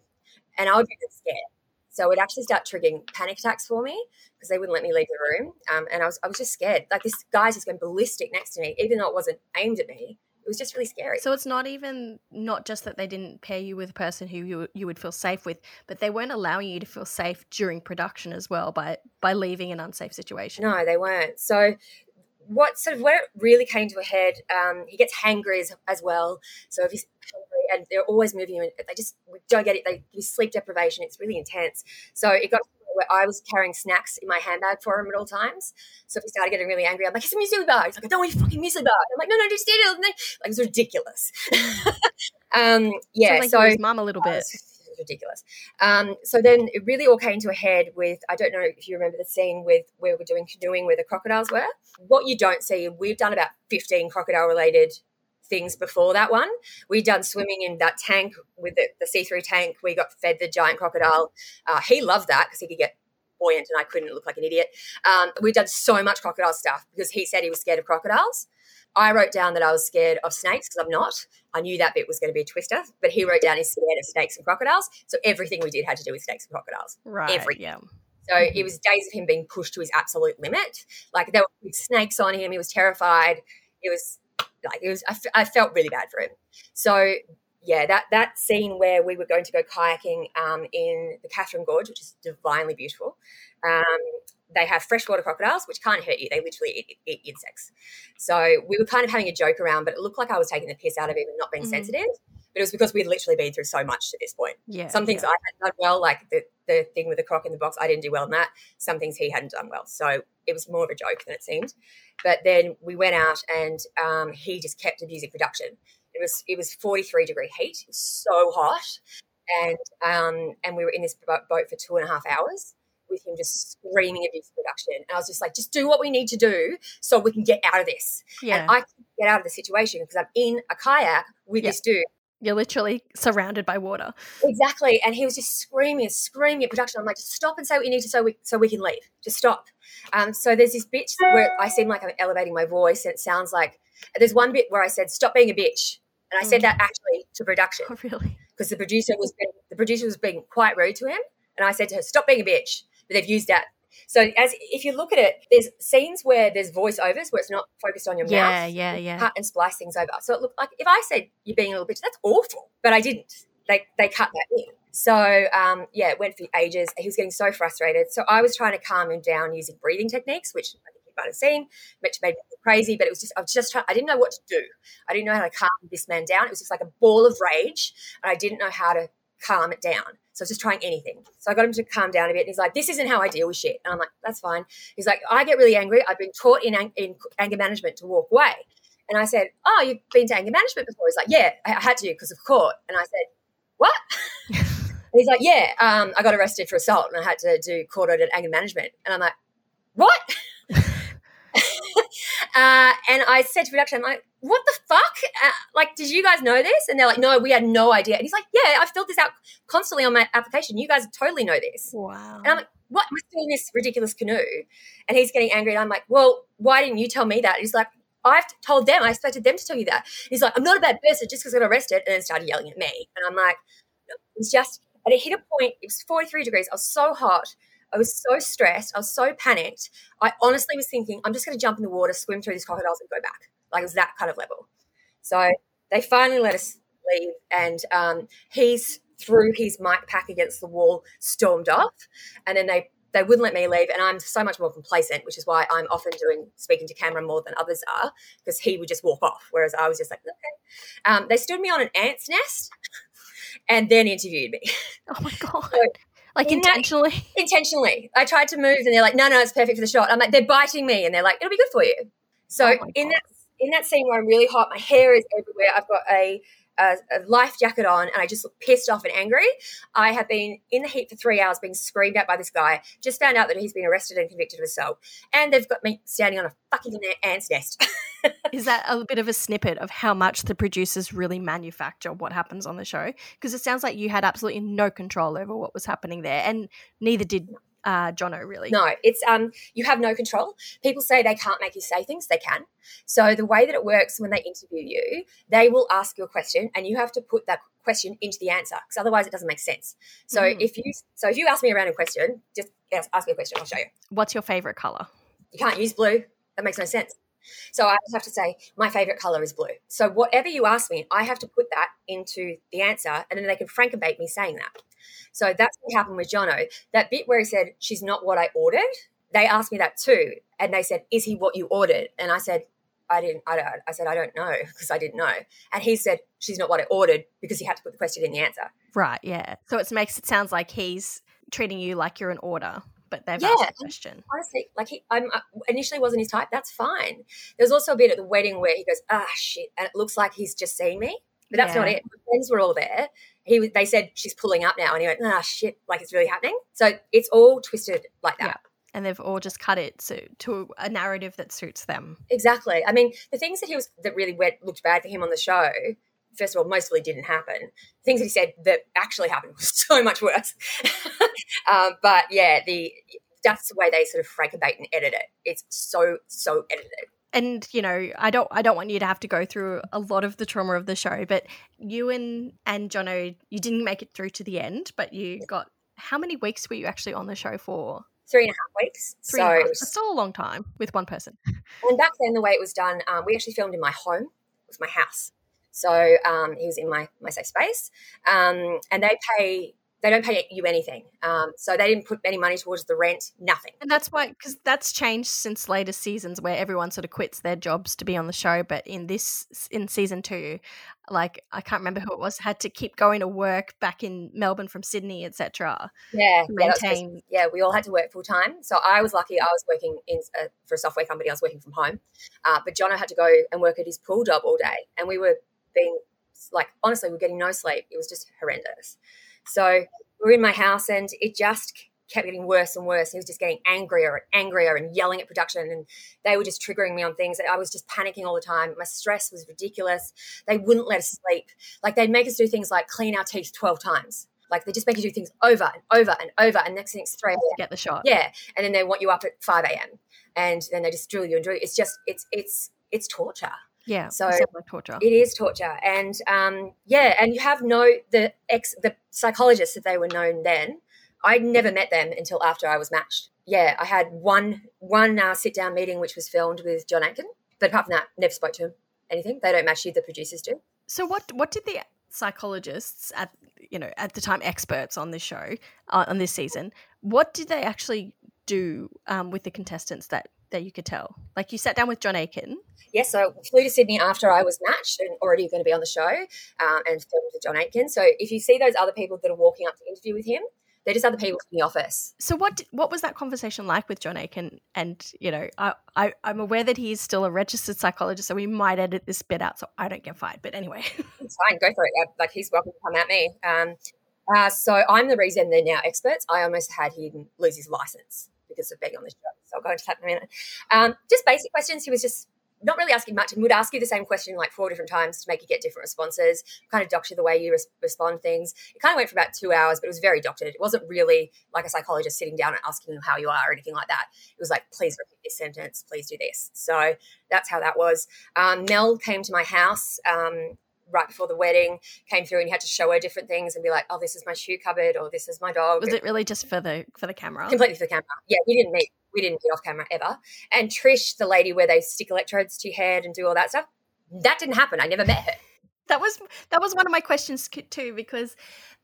and I would be scared. So it would actually start triggering panic attacks for me because they wouldn't let me leave the room. Um, and I was, I was just scared. Like this guy's just going ballistic next to me, even though it wasn't aimed at me. It was just really scary. So it's not even not just that they didn't pair you with a person who you you would feel safe with, but they weren't allowing you to feel safe during production as well by by leaving an unsafe situation. No, they weren't. So what sort of where it really came to a head, um, he gets hangry as, as well. So if he's and they're always moving him, they just don't get it. They give sleep deprivation. It's really intense. So it got where I was carrying snacks in my handbag for him at all times. So if he started getting really angry, I'm like, it's a muesli bar. He's like, I don't want your fucking muesli bar. I'm like, no, no, just eat it. Like, it's ridiculous. <laughs> um, yeah. like so his mum a little bit ridiculous. Um, so then it really all came to a head with I don't know if you remember the scene with where we're doing canoeing where the crocodiles were. What you don't see, we've done about 15 crocodile related things before that one. We'd done swimming in that tank with the, the see-through tank. We got fed the giant crocodile. Uh, he loved that because he could get buoyant and I couldn't look like an idiot. Um, we'd done so much crocodile stuff because he said he was scared of crocodiles. I wrote down that I was scared of snakes because I'm not. I knew that bit was going to be a twister, but he wrote down he's scared of snakes and crocodiles. So everything we did had to do with snakes and crocodiles. Right. Everything. Yeah. So mm-hmm. it was days of him being pushed to his absolute limit. Like there were snakes on him. He was terrified. It was like it was. I, f- I felt really bad for him. So yeah, that that scene where we were going to go kayaking um, in the Katherine Gorge, which is divinely beautiful. Um, they have freshwater crocodiles, which can't hurt you. They literally eat, eat, insects. So we were kind of having a joke around, but it looked like I was taking the piss out of him and not being mm-hmm. sensitive. But it was because we'd literally been through so much to this point. Yeah. Some things yeah. I had done well, like the, the thing with the croc in the box, I didn't do well in that. Some things he hadn't done well. So it was more of a joke than it seemed. But then we went out and um, he just kept abusing production. It was it was 43 degree heat. So hot. And um, and we were in this boat for two and a half hours with him just screaming abuse production. And I was just like, just do what we need to do so we can get out of this. Yeah. And I can get out of the situation because I'm in a kayak with yeah. this dude You're literally surrounded by water. Exactly. And he was just screaming screaming at production. I'm like, just stop and say what you need to so we, so we can leave. Just stop. Um, so there's this bit where I seem like I'm elevating my voice and it sounds like there's one bit where I said, stop being a bitch. And I said that actually to production. Oh, really? Because the producer was being, the producer was being quite rude to him. And I said to her, stop being a bitch. But they've used that so as if you look at it, there's scenes where there's voiceovers where it's not focused on your yeah, mouth. Yeah, yeah, yeah. Cut and splice things over. So it looked like if I said you're being a little bitch, that's awful. But I didn't. They they cut that in. So um, yeah, it went for ages. He was getting so frustrated. So I was trying to calm him down using breathing techniques, which I think you might have seen, which made me crazy. But it was just I was just trying. I didn't know what to do. I didn't know how to calm this man down. It was just like a ball of rage, and I didn't know how to calm it down. So I was just trying anything. So I got him to calm down a bit. And he's like, this isn't how I deal with shit. And I'm like, that's fine. He's like, I get really angry. I've been taught in, ang- in anger management to walk away. And I said, oh, you've been to anger management before? He's like, yeah, I had to because of court. And I said, what? <laughs> and he's like, yeah, um, I got arrested for assault and I had to do court ordered anger management. And I'm like, what? Uh, and I said to production, I'm like, what the fuck? Uh, like, did you guys know this? And they're like, no, we had no idea. And he's like, yeah, I've filled this out constantly on my application. You guys totally know this. Wow. And I'm like, what? We're still in this ridiculous canoe. And he's getting angry. And I'm like, well, why didn't you tell me that? And he's like, I've told them. I expected them to tell you that. He's like, I'm not a bad person just because I got arrested. And then started yelling at me. And I'm like, it's just, and it hit a point, it was 43 degrees. I was so hot. I was so stressed. I was so panicked. I honestly was thinking, I'm just going to jump in the water, swim through these crocodiles, and go back. Like it was that kind of level. So they finally let us leave, and um, he's threw his mic pack against the wall, stormed off, and then they they wouldn't let me leave. And I'm so much more complacent, which is why I'm often doing speaking to camera more than others are, because he would just walk off, whereas I was just like, okay. Um, they stood me on an ant's nest. And then interviewed me. Oh my <laughs> god! So like intentionally? That, intentionally. I tried to move and they're like, no, no, it's perfect for the shot. I'm like, they're biting me and they're like, it'll be good for you. So oh in that in that scene where I'm really hot, my hair is everywhere. I've got a, a, a, life jacket on and I just look pissed off and angry. I have been in the heat for three hours being screamed at by this guy. Just found out that he's been arrested and convicted of assolt. And they've got me standing on a fucking ant's nest. <laughs> Is that a bit of a snippet of how much the producers really manufacture what happens on the show? Because it sounds like you had absolutely no control over what was happening there, and neither did uh, Jono really. No, it's um, you have no control. People say they can't make you say things, they can. So the way that it works when they interview you, they will ask you a question, and you have to put that question into the answer because otherwise it doesn't make sense. So mm. if you so if you ask me a random question, just ask me a question. I'll show you. What's your favorite color? You can't use blue. That makes no sense. So I have to say, my favorite color is blue. So whatever you ask me, I have to put that into the answer, and then they can frankenbite me saying that. So that's what happened with Jono. That bit where he said, She's not what I ordered, they asked me that too. And they said, Is he what you ordered? And I said, I didn't, I don't, I said, I don't know because I didn't know. And he said, She's not what I ordered because he had to put the question in the answer. Right. Yeah. So it makes it sounds like he's treating you like you're an order but they've yeah, asked a question. Honestly, like he, I'm uh, initially wasn't his type. That's fine. There's also a bit at the wedding where he goes, ah, shit, and it looks like he's just seen me, but that's yeah. not it. My friends were all there. He, they said she's pulling up now, and he went, ah, shit, like it's really happening. So it's all twisted like that. Yeah. And they've all just cut it to, to a narrative that suits them. Exactly. I mean, the things that he was that really went, looked bad for him on the show first of all, mostly didn't happen. Things that he said that actually happened was <laughs> so much worse. <laughs> um, but yeah, the that's the way they sort of frankenbite and edit it. It's so so edited. And you know, I don't I don't want you to have to go through a lot of the trauma of the show, but you and and Jono, you didn't make it through to the end, but you got how many weeks were you actually on the show for? Three and a half weeks. Three so it was still a long time with one person. <laughs> And back then, the way it was done, um, we actually filmed in my home. It was my house. So um, he was in my my safe space, um, and they pay they don't pay you anything. Um, so they didn't put any money towards the rent, nothing. And that's why, because that's changed since later seasons where everyone sort of quits their jobs to be on the show. But in this, in season two, like I can't remember who it was, had to keep going to work back in Melbourne from Sydney, etc. Yeah, maintain. Yeah, yeah, we all had to work full time. So I was lucky; I was working in uh, for a software company. I was working from home, uh, but Jono had to go and work at his pool job all day, and we were being like honestly, we we're getting no sleep. It was just horrendous. So we are in my house, and it just kept getting worse and worse. He was just getting angrier and angrier and yelling at production. And they were just triggering me on things. I was just panicking all the time. My stress was ridiculous. They wouldn't let us sleep. Like they'd make us do things like clean our teeth 12 times. Like they just make you do things over and over and over. And next thing it's 3 a.m. Get the shot. Yeah. And then they want you up at 5 a.m. And then they just drill you and drill you. It's just, it's, it's, it's torture. Yeah. So like torture. it is torture. And um, yeah, and you have no, the ex, the psychologists that they were known then, I never met them until after I was matched. Yeah, I had one one uh, sit down meeting which was filmed with John Aiken, but apart from that, never spoke to him. Anything? They don't match you. The producers do. So what what did the psychologists at you know at the time experts on this show uh, on this season what did they actually do um, with the contestants that that you could tell like you sat down with john aiken yes so flew to sydney after i was matched and already going to be on the show um, and filmed with john aiken so if you see those other people that are walking up to interview with him they're just other people in the office. So what what was that conversation like with John Aiken? And you know, I, I am aware that he is still a registered psychologist, so we might edit this bit out so I don't get fired. But anyway, <laughs> it's fine. Go for it. Like he's welcome to come at me. Um, uh, so I'm the reason they're now experts. I almost had him lose his license of being on the show. So I'll go into that in a minute. Um, just basic questions. He was just not really asking much and would ask you the same question like four different times to make you get different responses kind of doctor the way you res- respond things it kind of went for about two hours but it was very doctored it wasn't really like a psychologist sitting down and asking you how you are or anything like that it was like please repeat this sentence please do this so that's how that was um, mel came to my house um, right before the wedding came through and you had to show her different things and be like oh this is my shoe cupboard or this is my dog was it really just for the for the camera completely for the camera yeah we didn't meet we didn't meet off camera ever. And Trish, the lady where they stick electrodes to your head and do all that stuff, that didn't happen. I never met her. That was that was one of my questions too because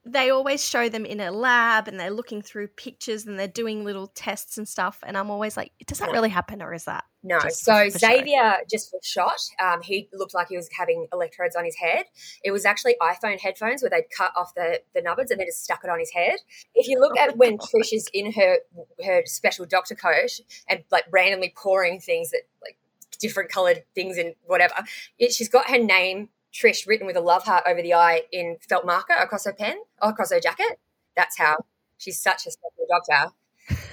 they always show them in a lab and they're looking through pictures and they're doing little tests and stuff and i'm always like does that really happen or is that no so xavier show? just for shot um, he looked like he was having electrodes on his head. It was actually iphone headphones where they'd cut off the, the nubbins and then just stuck it on his head. If you look at when <laughs> trish is in her her special doctor coat and like randomly pouring things that like different colored things and whatever it, she's got her name Trish written with a love heart over the eye in felt marker across her pen, or across her jacket. That's how she's such a special doctor.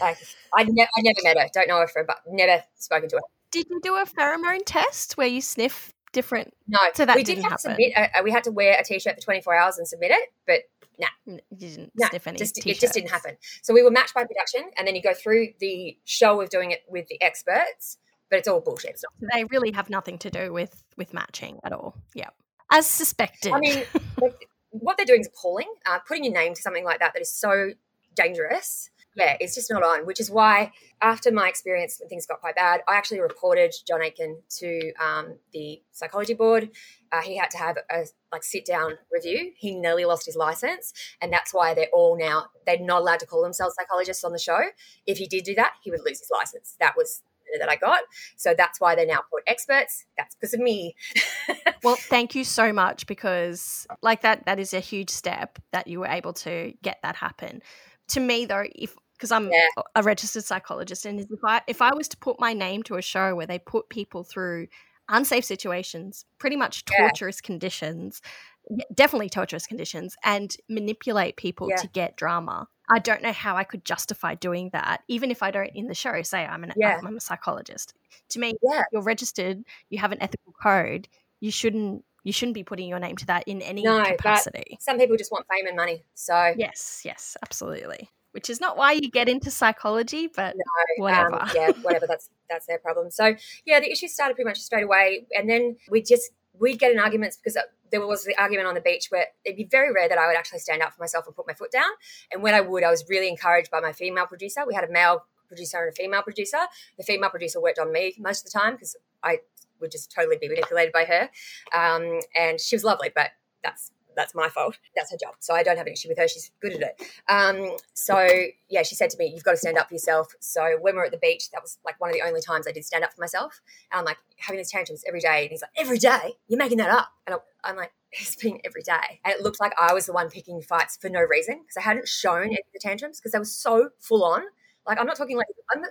Like I, ne- I never met her, don't know her for, but never spoken to her. Did you do a pheromone test where you sniff different? No, so that we didn't did happen. submit. A, we had to wear a t-shirt for 24 hours and submit it, but nah, you didn't nah, sniff any. Just, t-shirts. it just didn't happen. So we were matched by production, and then you go through the show of doing it with the experts, but it's all bullshit. Not. They really have nothing to do with with matching at all. Yeah as suspected. I mean, like, what they're doing is appalling. Uh, putting your name to something like that that is so dangerous. Yeah, it's just not on. Which is why, after my experience when things got quite bad, I actually reported John Aiken to um, the psychology board. Uh, he had to have a like sit down review. He nearly lost his license, and that's why they're all now they're not allowed to call themselves psychologists on the show. If he did do that, he would lose his license. That was that I got. So that's why they're now called experts. That's because of me. <laughs> well, thank you so much because like that that is a huge step that you were able to get that happen. To me though, if because I'm yeah. a registered psychologist and if I if I was to put my name to a show where they put people through unsafe situations, pretty much torturous yeah. conditions, definitely torturous conditions and manipulate people yeah. to get drama I don't know how I could justify doing that, even if I don't in the show say I'm an yeah. I'm a psychologist. To me, yeah. you're registered, you have an ethical code. You shouldn't you shouldn't be putting your name to that in any no, capacity. Some people just want fame and money. So yes, yes, absolutely. Which is not why you get into psychology, but no, um, whatever. Um, yeah, whatever. That's that's their problem. So yeah, the issue started pretty much straight away, and then we just we'd get in arguments because there was the argument on the beach where it'd be very rare that I would actually stand up for myself and put my foot down. And when I would, I was really encouraged by my female producer. We had a male producer and a female producer. The female producer worked on me most of the time because I would just totally be manipulated by her. Um, and she was lovely, but that's that's my fault. That's her job. So I don't have an issue with her. She's good at it. Um, so yeah, she said to me, "You've got to stand up for yourself." So when we were at the beach, that was like one of the only times I did stand up for myself. And I'm like having these tantrums every day, and he's like, "Every day? You're making that up?" And I'm like, "It's been every day." And it looked like I was the one picking fights for no reason because I hadn't shown any of the tantrums because they were so full on. Like I'm not talking like I'm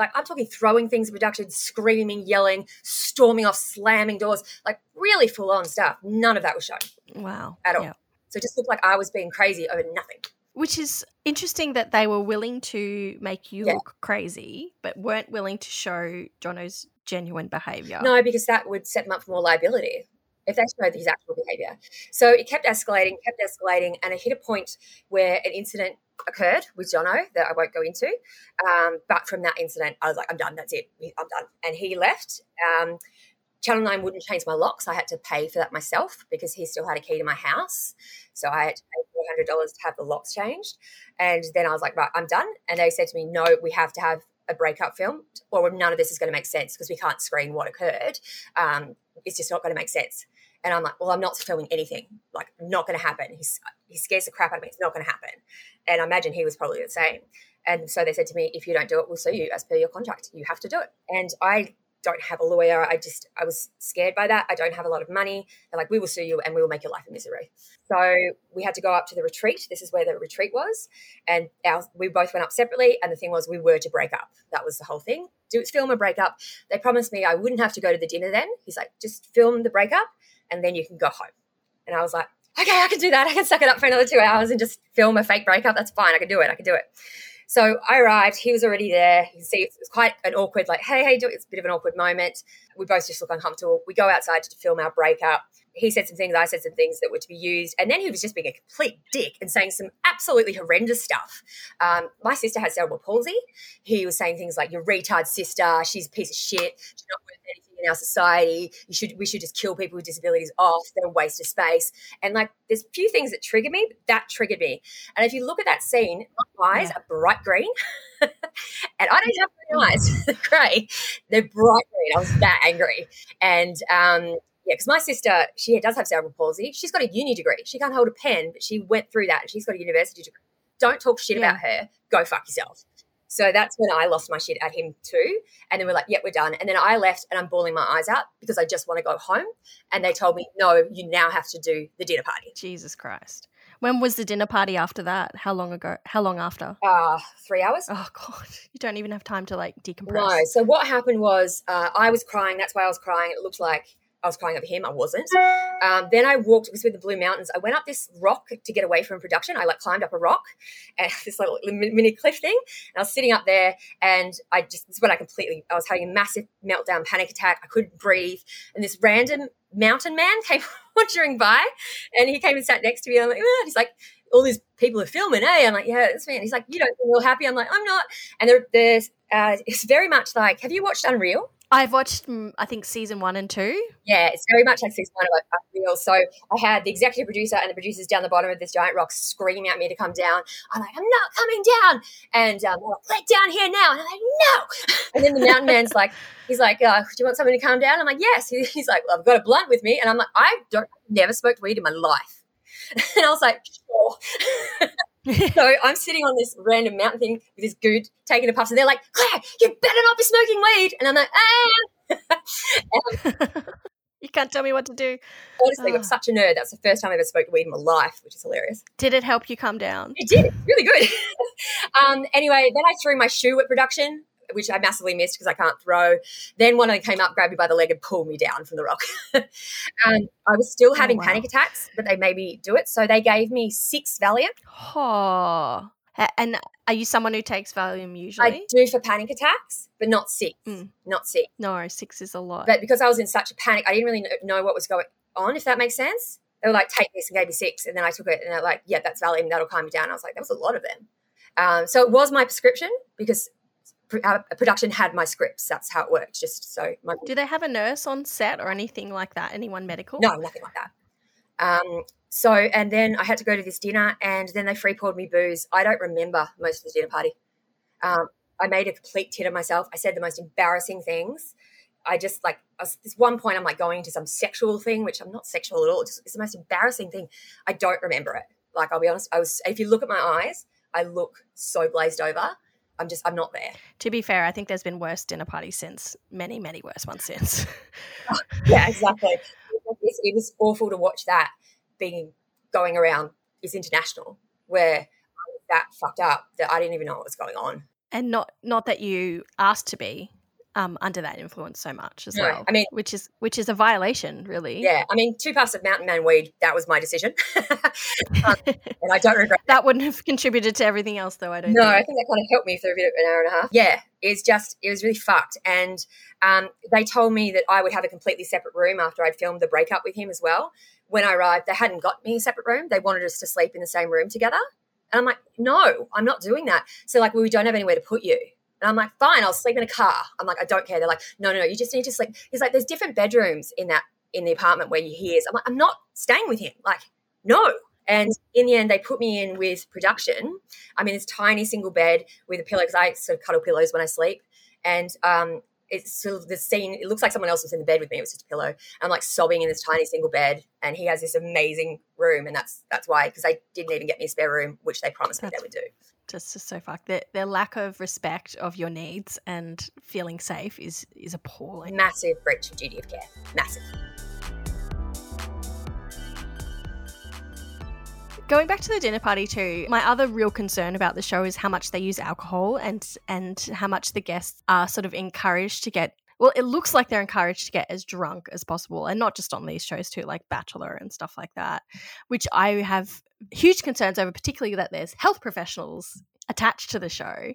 like I'm talking throwing things in production, screaming, yelling, storming off, slamming doors, like really full on stuff. None of that was shown. Wow. At all. So it just looked like I was being crazy over nothing. Which is interesting that they were willing to make you Yeah. look crazy, but weren't willing to show Jono's genuine behavior. No, because that would set them up for more liability if they showed his actual behavior. So it kept escalating, kept escalating, and it hit a point where an incident occurred with Jono that I won't go into. Um, but from that incident, I was like, I'm done. That's it. I'm done. And he left. Um, Channel 9 wouldn't change my locks. I had to pay for that myself because he still had a key to my house. So I had to pay $400 to have the locks changed. And then I was like, right, I'm done. And they said to me, no, we have to have a breakup filmed or none of this is going to make sense because we can't screen what occurred. Um, it's just not going to make sense. And I'm like, well, I'm not filming anything. Like, not going to happen. He scares the crap out of me. It's not going to happen. And I imagine he was probably the same. And so they said to me, if you don't do it, we'll sue you as per your contract. You have to do it. And I don't have a lawyer. I just, I was scared by that. I don't have a lot of money. They're like, we will sue you and we will make your life a misery. So we had to go up to the retreat. This is where the retreat was. And our, we both went up separately. And the thing was, we were to break up. That was the whole thing. Do it film a breakup. They promised me I wouldn't have to go to the dinner then. He's like, just film the breakup and then you can go home. And I was like, okay, I can do that. I can suck it up for another two hours and just film a fake breakup. That's fine. I can do it. I can do it. So I arrived. He was already there. You can see it was quite an awkward, like, hey, hey, do it. It's a bit of an awkward moment. We both just look uncomfortable. We go outside to film our breakup. He said some things. I said some things that were to be used. And then he was just being a complete dick and saying some absolutely horrendous stuff. Um, my sister has cerebral palsy. He was saying things like, your retard sister. She's a piece of shit. She's not worth anything in our society. You should we should just kill people with disabilities off. They're a waste of space. And like there's a few things that trigger me, but that triggered me. And if you look at that scene, my eyes Yeah. are bright green. <laughs> and I don't have green eyes. <laughs> They're grey. They're bright green. I was that angry. And um yeah, because my sister, she does have cerebral palsy. She's got a uni degree. She can't hold a pen, but she went through that and she's got a university degree. Don't talk shit Yeah. about her. Go fuck yourself. So that's when I lost my shit at him too. And then we're like, yeah, we're done. And then I left and I'm bawling my eyes out because I just want to go home. And they told me, no, you now have to do the dinner party. Jesus Christ. When was the dinner party after that? How long ago? How long after? Uh, three hours. Oh God, <laughs> you don't even have time to like decompress. No. So what happened was uh, I was crying. That's why I was crying. It looked like I was crying over him. I wasn't. Um, then I walked. Was with the Blue Mountains. I went up this rock to get away from production. I like climbed up a rock, and <laughs> this little mini cliff thing. And I was sitting up there, and I just this is when I completely. I was having a massive meltdown, panic attack. I couldn't breathe, and this random mountain man <laughs> came wandering by, and he came and sat next to me. I'm like, "Ah," he's like. All these people are filming, eh? I'm like, yeah, it's me. And he's like, you don't real happy. I'm like, I'm not. And there, there's, uh, it's very much like, have you watched Unreal? I've watched, mm, I think, season one and two. Yeah, it's very much like season one of Unreal. So I had the executive producer and the producers down the bottom of this giant rock screaming at me to come down. I'm like, I'm not coming down. And um, like, let down here now. And I'm like, no. <laughs> And then the mountain man's like, he's like, uh, do you want somebody to come down? I'm like, yes. He's like, well, I've got a blunt with me. And I'm like, I don't, never smoked weed in my life. <laughs> And I was like, sure. <laughs> so I'm sitting on this random mountain thing with this good taking a puff. And they're like, Claire, you better not be smoking weed. And I'm like, ah. <laughs> <laughs> you can't tell me what to do. Honestly, Ah. I'm such a nerd. That's the first time I ever smoked weed in my life, which is hilarious. Did it help you calm down? It did. It's really good. <laughs> um, anyway, then I threw my shoe at production, which I massively missed because I can't throw. Then one of them came up, grabbed me by the leg, and pulled me down from the rock. and <laughs> I was still having wow. panic attacks, but they made me do it. So they gave me six Valium. Oh. And are you someone who takes Valium usually? I do for panic attacks, but not six. Mm. Not six. no, six is a lot. But because I was in such a panic, I didn't really know what was going on, if that makes sense. They were like, take this and gave me six. And then I took it and they're like, yeah, that's Valium. That'll calm you down. I was like, that was a lot of them. Um, so it was my prescription because production had my scripts. That's how it worked. Just so my, do they have a nurse on set or anything like that? Anyone medical? no, nothing like that. Um, so, and then I had to go to this dinner and then they free poured me booze. I don't remember most of the dinner party. Um, I made a complete tit of myself. I said the most embarrassing things. I just like, I was, this one point I'm like going into some sexual thing, which I'm not sexual at all. It's, it's the most embarrassing thing. I don't remember it. Like, I'll be honest. I was, if you look at my eyes, I look so glazed over. I'm just, I'm not there. To be fair, I think there's been worse dinner parties since. Many, many worse ones since. <laughs> Yeah, exactly. It, it was awful to watch that being going around. It's international where I was that fucked up that I didn't even know what was going on. and not not that you asked to be. Um, under that influence so much as No, well. I mean- which is which is a violation, really. Yeah, I mean, two puffs of Mountain Man weed, that was my decision. <laughs> Um, <laughs> and I don't regret that wouldn't have contributed to everything else, though. I don't. Know. No, think. I think that kind of helped me for a bit an hour and a half. Yeah, it's just it was really fucked. And um, they told me that I would have a completely separate room after I'd filmed the breakup with him as well. When I arrived, they hadn't got me a separate room. They wanted us to sleep in the same room together. And I'm like, no, I'm not doing that. So like, well, we don't have anywhere to put you. And I'm like, fine, I'll sleep in a car. I'm like, I don't care. They're like, no, no, no, you just need to sleep. He's like, there's different bedrooms in that in the apartment where he is. I'm like, I'm not staying with him. Like, no. And in the end, they put me in with production. I'm in this tiny single bed with a pillow because I sort of cuddle pillows when I sleep. And um, it's sort of the scene, it looks like someone else was in the bed with me. It was just a pillow. I'm like sobbing in this tiny single bed. And he has this amazing room. And that's that's why, because they didn't even get me a spare room, which they promised me they would do. just, just so fucked. Their, their lack of respect of your needs and feeling safe is is appalling. Massive breach of duty of care. Massive. Going back to the dinner party too, my other real concern about the show is how much they use alcohol and and how much the guests are sort of encouraged to get well, it looks like they're encouraged to get as drunk as possible, and not just on these shows too, like Bachelor and stuff like that, which I have huge concerns over, particularly that there's health professionals attached to the show.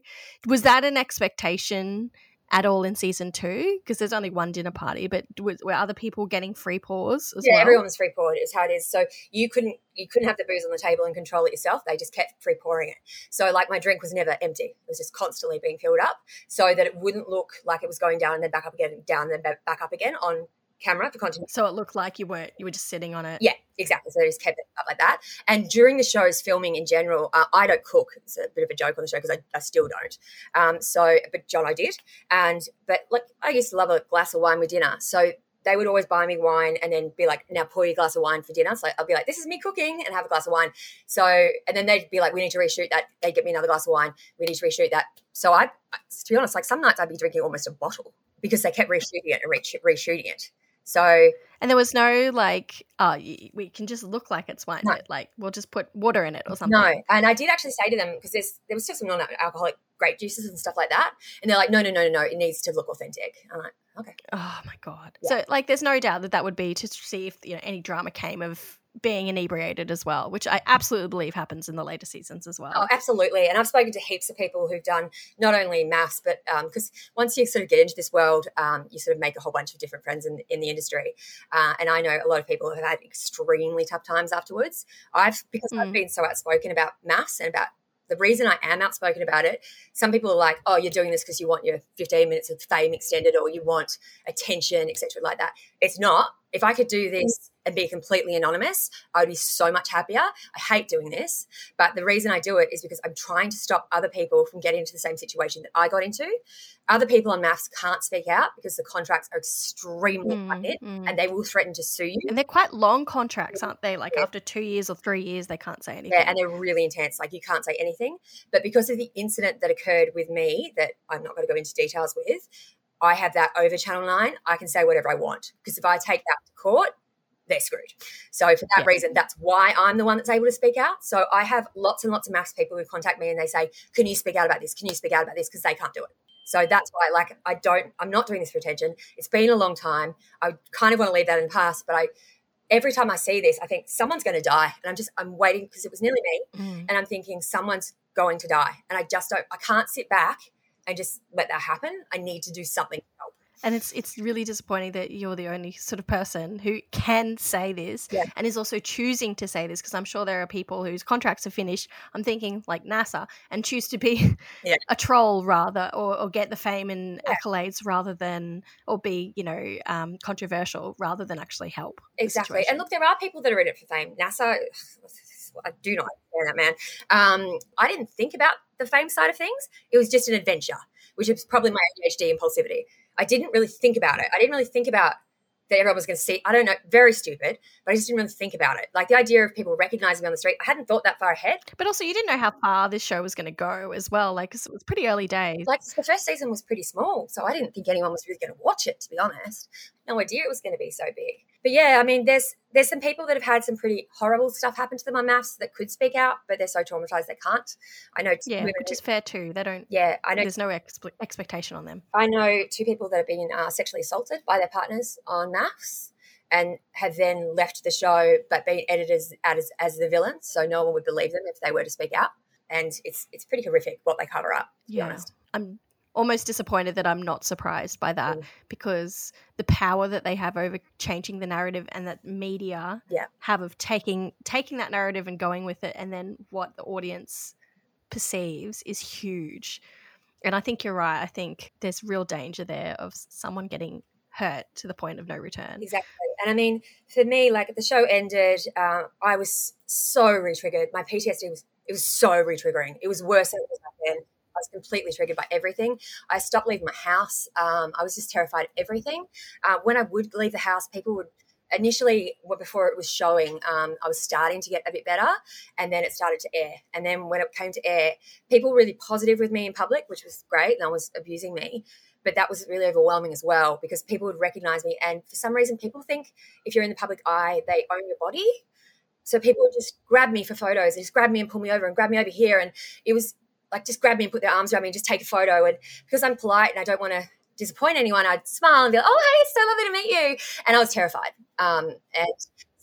Was that an expectation at all in season two? Because there's only one dinner party, but were other people getting free pours as yeah, well? everyone was free poured is how it is. So you couldn't you couldn't have the booze on the table and control it yourself. They just kept free pouring it. So like my drink was never empty. It was just constantly being filled up so that it wouldn't look like it was going down and then back up again, down and then back up again on camera for continuity. So it looked like you weren't you were just sitting on it. Yeah, exactly. So they just kept it up like that. And during the show's filming in general, uh, I don't cook. It's a bit of a joke on the show because I, I still don't. Um, so, but John, I did. And but like I used to love a glass of wine with dinner. So they would always buy me wine and then be like, now pour your glass of wine for dinner. So I'll be like, this is me cooking and have a glass of wine. So, and then they'd be like, we need to reshoot that. They'd get me another glass of wine. We need to reshoot that. So I, to be honest, like some nights I'd be drinking almost a bottle because they kept reshooting it and re- reshooting it. So And there was no like, oh, we can just look like it's wine. No. Like we'll just put water in it or something. No, and I did actually say to them because there's there was still some non-alcoholic grape juices and stuff like that, and they're like, no, no, no, no, no, it needs to look authentic. I'm like, okay, Oh my god. Yeah. So like, there's no doubt that that would be to see if you know any drama came of being inebriated as well, which I absolutely believe happens in the later seasons as well. oh, absolutely. And I've spoken to heaps of people who've done not only MAFS, but because once you sort of get into this world, um, you sort of make a whole bunch of different friends in, in the industry. Uh, and I know a lot of people have had extremely tough times afterwards. I've because I've Mm. been so outspoken about MAFS and about the reason I am outspoken about it, some people are like, "Oh, you're doing this because you want your 15 minutes of fame extended, or you want attention, etc." Like that. It's not. If I could do this and be completely anonymous, I would be so much happier. I hate doing this, but the reason I do it is because I'm trying to stop other people from getting into the same situation that I got into. Other people on MAFS can't speak out because the contracts are extremely Mm, tight mm. and they will threaten to sue you. And they're quite long contracts, aren't they? Like after two years or three years, they can't say anything. Yeah, and they're really intense. Like you can't say anything. But because of the incident that occurred with me, that I'm not going to go into details with, I have that over Channel 9. I can say whatever I want. Because if I take that to court, they're screwed. So for that Yeah. reason, that's why I'm the one that's able to speak out. So I have lots and lots of MAFS people who contact me and they say, Can you speak out about this? Can you speak out about this? Because they can't do it. So that's why, like, I don't, I'm not doing this for attention. It's been a long time. I kind of want to leave that in the past, but I, every time I see this, I think someone's going to die. And I'm just, I'm waiting because it was nearly me Mm. and I'm thinking someone's going to die, and I just don't. I can't sit back and just let that happen. I need to do something to help. And it's it's really disappointing that you're the only sort of person who can say this Yeah. and is also choosing to say this because I'm sure there are people whose contracts are finished. I'm thinking like Nasser and choose to be Yeah. <laughs> a troll rather or, or get the fame and accolades rather than or be you know um, controversial rather than actually help. Exactly. And look, there are people that are in it for fame. Nasser, <sighs> I do not understand that man. Um, I didn't think about the fame side of things. It was just an adventure, which is probably my ADHD impulsivity. I didn't really think about it. I didn't really think about that everyone was going to see. I don't know, very stupid, but I just didn't really think about it. Like the idea of people recognizing me on the street, I hadn't thought that far ahead. But also, you didn't know how far this show was going to go as well. Like, it was pretty early days. Like the first season was pretty small, so I didn't think anyone was really going to watch it. To be honest, no idea it was going to be so big. But yeah, I mean, there's there's some people that have had some pretty horrible stuff happen to them on MAFS that could speak out, but they're so traumatized they can't. I know. Yeah, which is fair too. They don't. Yeah, I know. There's no ex- expectation on them. I know two people that have been uh, sexually assaulted by their partners on MAFS and have then left the show but been edited as, as, as the villains, so no one would believe them if they were to speak out. And it's it's pretty horrific what they cover up. To yeah. be honest, I'm almost disappointed that I'm not surprised by that mm. because the power that they have over changing the narrative and that media yeah. have of taking taking that narrative and going with it and then what the audience perceives is huge. And I think you're right. I think there's real danger there of someone getting hurt to the point of no return. Exactly. And I mean, for me, like the show ended, uh, I was so re-triggered. My PTSD was it was so re-triggering. It was worse than it was back then. I was completely triggered by everything. I stopped leaving my house. Um, I was just terrified of everything. Uh, when I would leave the house, people would initially before it was showing um, i was starting to get a bit better and then it started to air and then when it came to air people were really positive with me in public which was great no one was abusing me but that was really overwhelming as well because people would recognize me and for some reason people think if you're in the public eye they own your body so people would just grab me for photos and just grab me and pull me over and grab me over here and it was like just grab me and put their arms around me and just take a photo. And because I'm polite and I don't want to disappoint anyone, I'd smile and be like, "Oh, hey, it's so lovely to meet you." And I was terrified. Um, and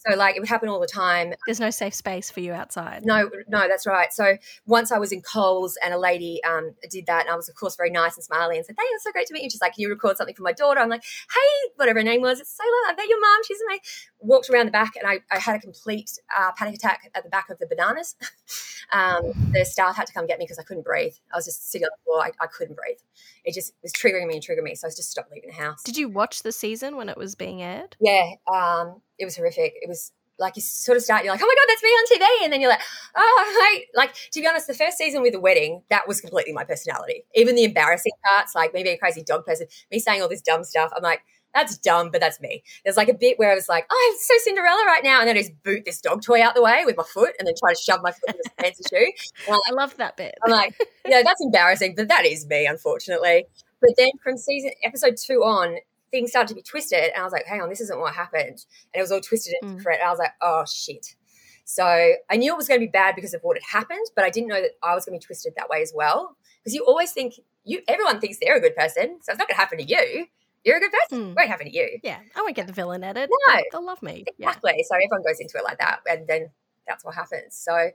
so like it would happen all the time. There's no safe space for you outside. No, no, that's right. So once I was in Coles and a lady um, did that, and I was of course very nice and smiley and said, "Hey, it's so great to meet you." She's like, "Can you record something for my daughter?" I'm like, "Hey, whatever her name was, it's so lovely. I bet your mom. She's my." Walked around the back and I, I had a complete uh, panic attack at the back of the bananas. <laughs> um, the staff had to come get me because I couldn't breathe. I was just sitting on the floor. I, I couldn't breathe. It just was triggering me and triggering me. So I just stopped leaving the house. Did you watch the season when it was being aired? Yeah, um, it was horrific. It was like you sort of start, you're like, oh my god, that's me on TV, and then you're like, oh, like to be honest, the first season with the wedding, that was completely my personality. Even the embarrassing parts, like me being a crazy dog person, me saying all this dumb stuff, I'm like, that's dumb, but that's me. There's like a bit where I was like, oh, I'm so Cinderella right now, and then I just boot this dog toy out the way with my foot, and then try to shove my foot in this <laughs> fancy shoe. Like, I love that bit. I'm like, yeah, that's embarrassing, but that is me, unfortunately. But then from season episode two on, things started to be twisted. And I was like, hang on, this isn't what happened. And it was all twisted and mm. different. And I was like, oh, shit. So I knew it was going to be bad because of what had happened, but I didn't know that I was going to be twisted that way as well. Because you always think you, everyone thinks they're a good person, so it's not going to happen to you. You're a good person. Mm. It won't happen to you. Yeah, I won't get the villain at it. No, they'll love me. Exactly. Yeah. So everyone goes into it like that, and then that's what happens. So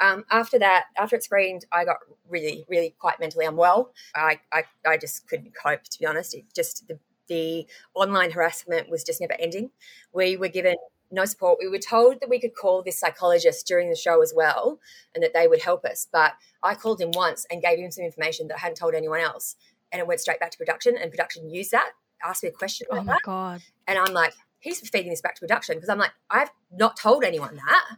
um, after that, after it screened, I got really, really quite mentally unwell. I, I, I just couldn't cope, to be honest. It just the the online harassment was just never ending. We were given no support. We were told that we could call this psychologist during the show as well and that they would help us. But I called him once and gave him some information that I hadn't told anyone else. And it went straight back to production, and production used that, asked me a question. Oh my that. God. And I'm like, he's feeding this back to production because I'm like, I've not told anyone that.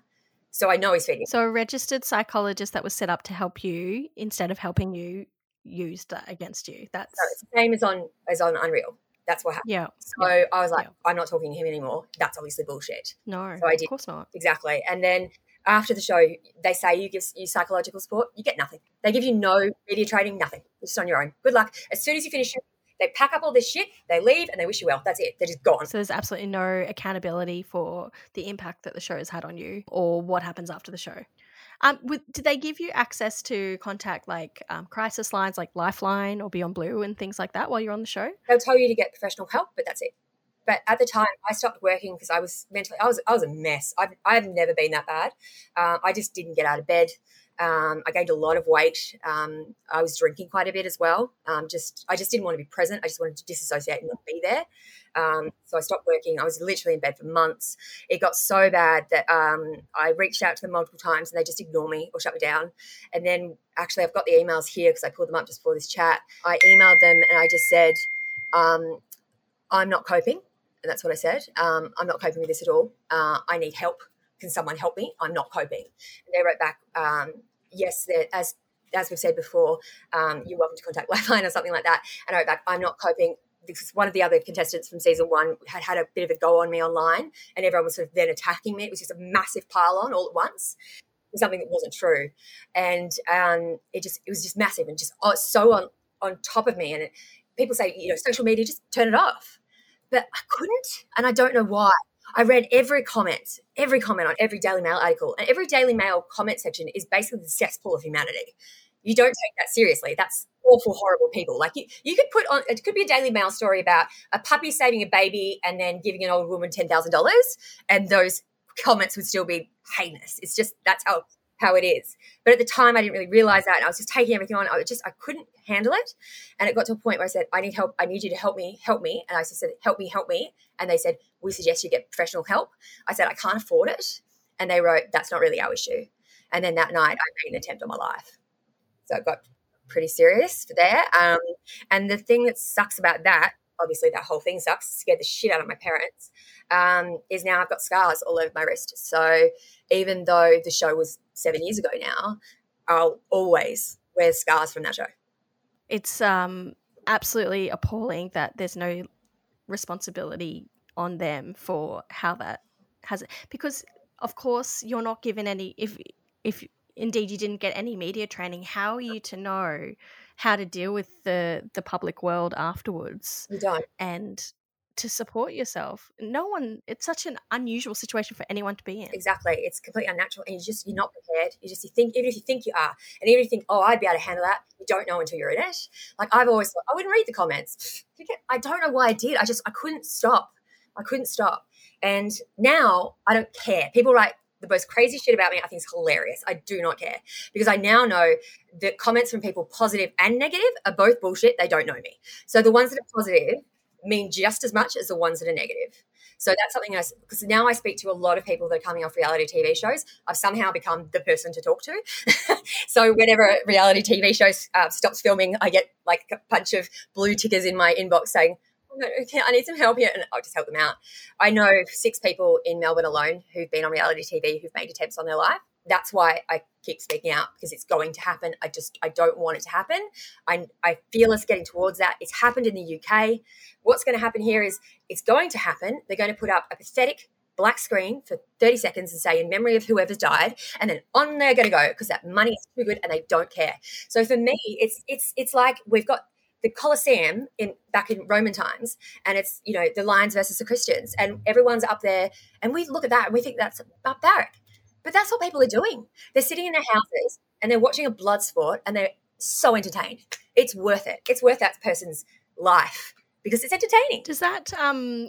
So I know he's feeding. So a registered psychologist that was set up to help you instead of helping you used that against you. That's so it's the same as on as on Unreal. That's what happened. Yeah. So yeah. I was like, yeah. I'm not talking to him anymore. That's obviously bullshit. No. So I did. Of course not. Exactly. And then after the show, they say you give you psychological support. You get nothing. They give you no media training, nothing. You're just on your own. Good luck. As soon as you finish they pack up all this shit, they leave, and they wish you well. That's it. They're just gone. So there's absolutely no accountability for the impact that the show has had on you or what happens after the show. Um, with, did they give you access to contact like um, crisis lines like Lifeline or Beyond Blue and things like that while you're on the show? They'll tell you to get professional help, but that's it. But at the time, I stopped working because I was mentally, I was, I was a mess. I've, I've never been that bad. Uh, I just didn't get out of bed. Um, I gained a lot of weight. Um, I was drinking quite a bit as well. Um, just I just didn't want to be present. I just wanted to disassociate and not be there. Um, so I stopped working. I was literally in bed for months. It got so bad that um, I reached out to them multiple times and they just ignore me or shut me down. And then actually, I've got the emails here because I pulled them up just before this chat. I emailed them and I just said, um, "I'm not coping." And that's what I said. I'm not coping with this at all. Uh, I need help can someone help me? I'm not coping. And they wrote back, um, yes, as as we've said before, um, you're welcome to contact <laughs> Lifeline or something like that. And I wrote back, I'm not coping. Because one of the other contestants from season one had had a bit of a go on me online, and everyone was sort of then attacking me. It was just a massive pile on all at once something that wasn't true, and um, it just it was just massive and just oh, so on on top of me. And it, people say you know social media just turn it off, but I couldn't, and I don't know why. I read every comment, every comment on every Daily Mail article, and every Daily Mail comment section is basically the cesspool of humanity. You don't take that seriously. That's awful, horrible people. Like you, you could put on it could be a Daily Mail story about a puppy saving a baby and then giving an old woman ten thousand dollars, and those comments would still be heinous. It's just that's how how it is. But at the time, I didn't really realize that. And I was just taking everything on. I just, I couldn't handle it. And it got to a point where I said, I need help. I need you to help me, help me. And I just said, help me, help me. And they said, we suggest you get professional help. I said, I can't afford it. And they wrote, that's not really our issue. And then that night, I made an attempt on my life. So it got pretty serious there. Um, and the thing that sucks about that, obviously that whole thing sucks, scared the shit out of my parents, um, is now I've got scars all over my wrist. So even though the show was seven years ago now, I'll always wear scars from that show. It's um, absolutely appalling that there's no responsibility on them for how that has it because of course you're not given any if if indeed you didn't get any media training. How are you to know how to deal with the the public world afterwards you don't. and to support yourself? No one it's such an unusual situation for anyone to be in. Exactly it's completely unnatural and you just you're mm. not prepared. You just you think even if you think you are and even if you think oh i'd be able to handle that you don't know until you're in it. Like i've always thought i wouldn't read the comments. <laughs> I don't know why i did i just i couldn't stop. I couldn't stop. And now i don't care. People write the most crazy shit about me, I think is hilarious. I do not care because I now know that comments from people positive and negative are both bullshit. They don't know me. So the ones that are positive mean just as much as the ones that are negative. So that's something I, because now I speak to a lot of people that are coming off reality TV shows. I've somehow become the person to talk to. <laughs> so whenever reality TV show uh, stops filming, I get like a bunch of blue tickers in my inbox saying, okay, I need some help here, and I'll just help them out. I know six people in Melbourne alone who've been on reality TV who've made attempts on their life. That's why I keep speaking out because it's going to happen. I just I don't want it to happen. I I feel us getting towards that. It's happened in the UK. What's going to happen here is it's going to happen. They're going to put up a pathetic black screen for 30 seconds and say in memory of whoever's died and then on they're going to go because that money is too good and they don't care so for me it's it's it's like we've got the Colosseum in back in Roman times, and it's you know the Lions versus the Christians, and everyone's up there, and we look at that and we think that's barbaric, but that's what people are doing. They're sitting in their houses and they're watching a blood sport, and they're so entertained. It's worth it. It's worth that person's life because it's entertaining. Does that um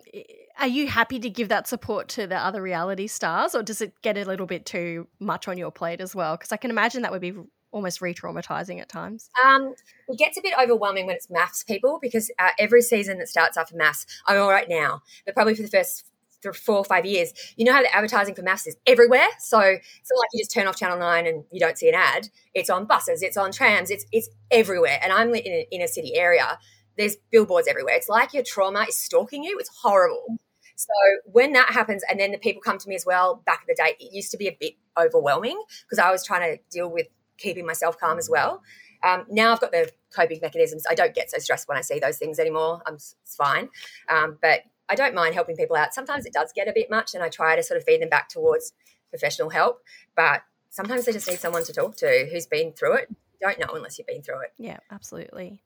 are you happy to give that support to the other reality stars or does it get a little bit too much on your plate as well? Because I can imagine that would be almost re-traumatizing at times? Um, it gets a bit overwhelming when it's MAFS people because uh, every season that starts after MAFS, I'm all right now, but probably for the first four or five years, you know how the advertising for MAFS is everywhere. So it's not like you just turn off Channel Nine and you don't see an ad. It's on buses, it's on trams, it's it's everywhere. And I'm in an inner city area. There's billboards everywhere. It's like your trauma is stalking you. It's horrible. So when that happens, and then the people come to me as well. Back in the day, it used to be a bit overwhelming because I was trying to deal with keeping myself calm as well. Um, now I've got the coping mechanisms. I don't get so stressed when I see those things anymore. I'm it's fine, um, but I don't mind helping people out. Sometimes it does get a bit much, and I try to sort of feed them back towards professional help. But sometimes they just need someone to talk to who's been through it. You don't know unless you've been through it. Yeah, absolutely.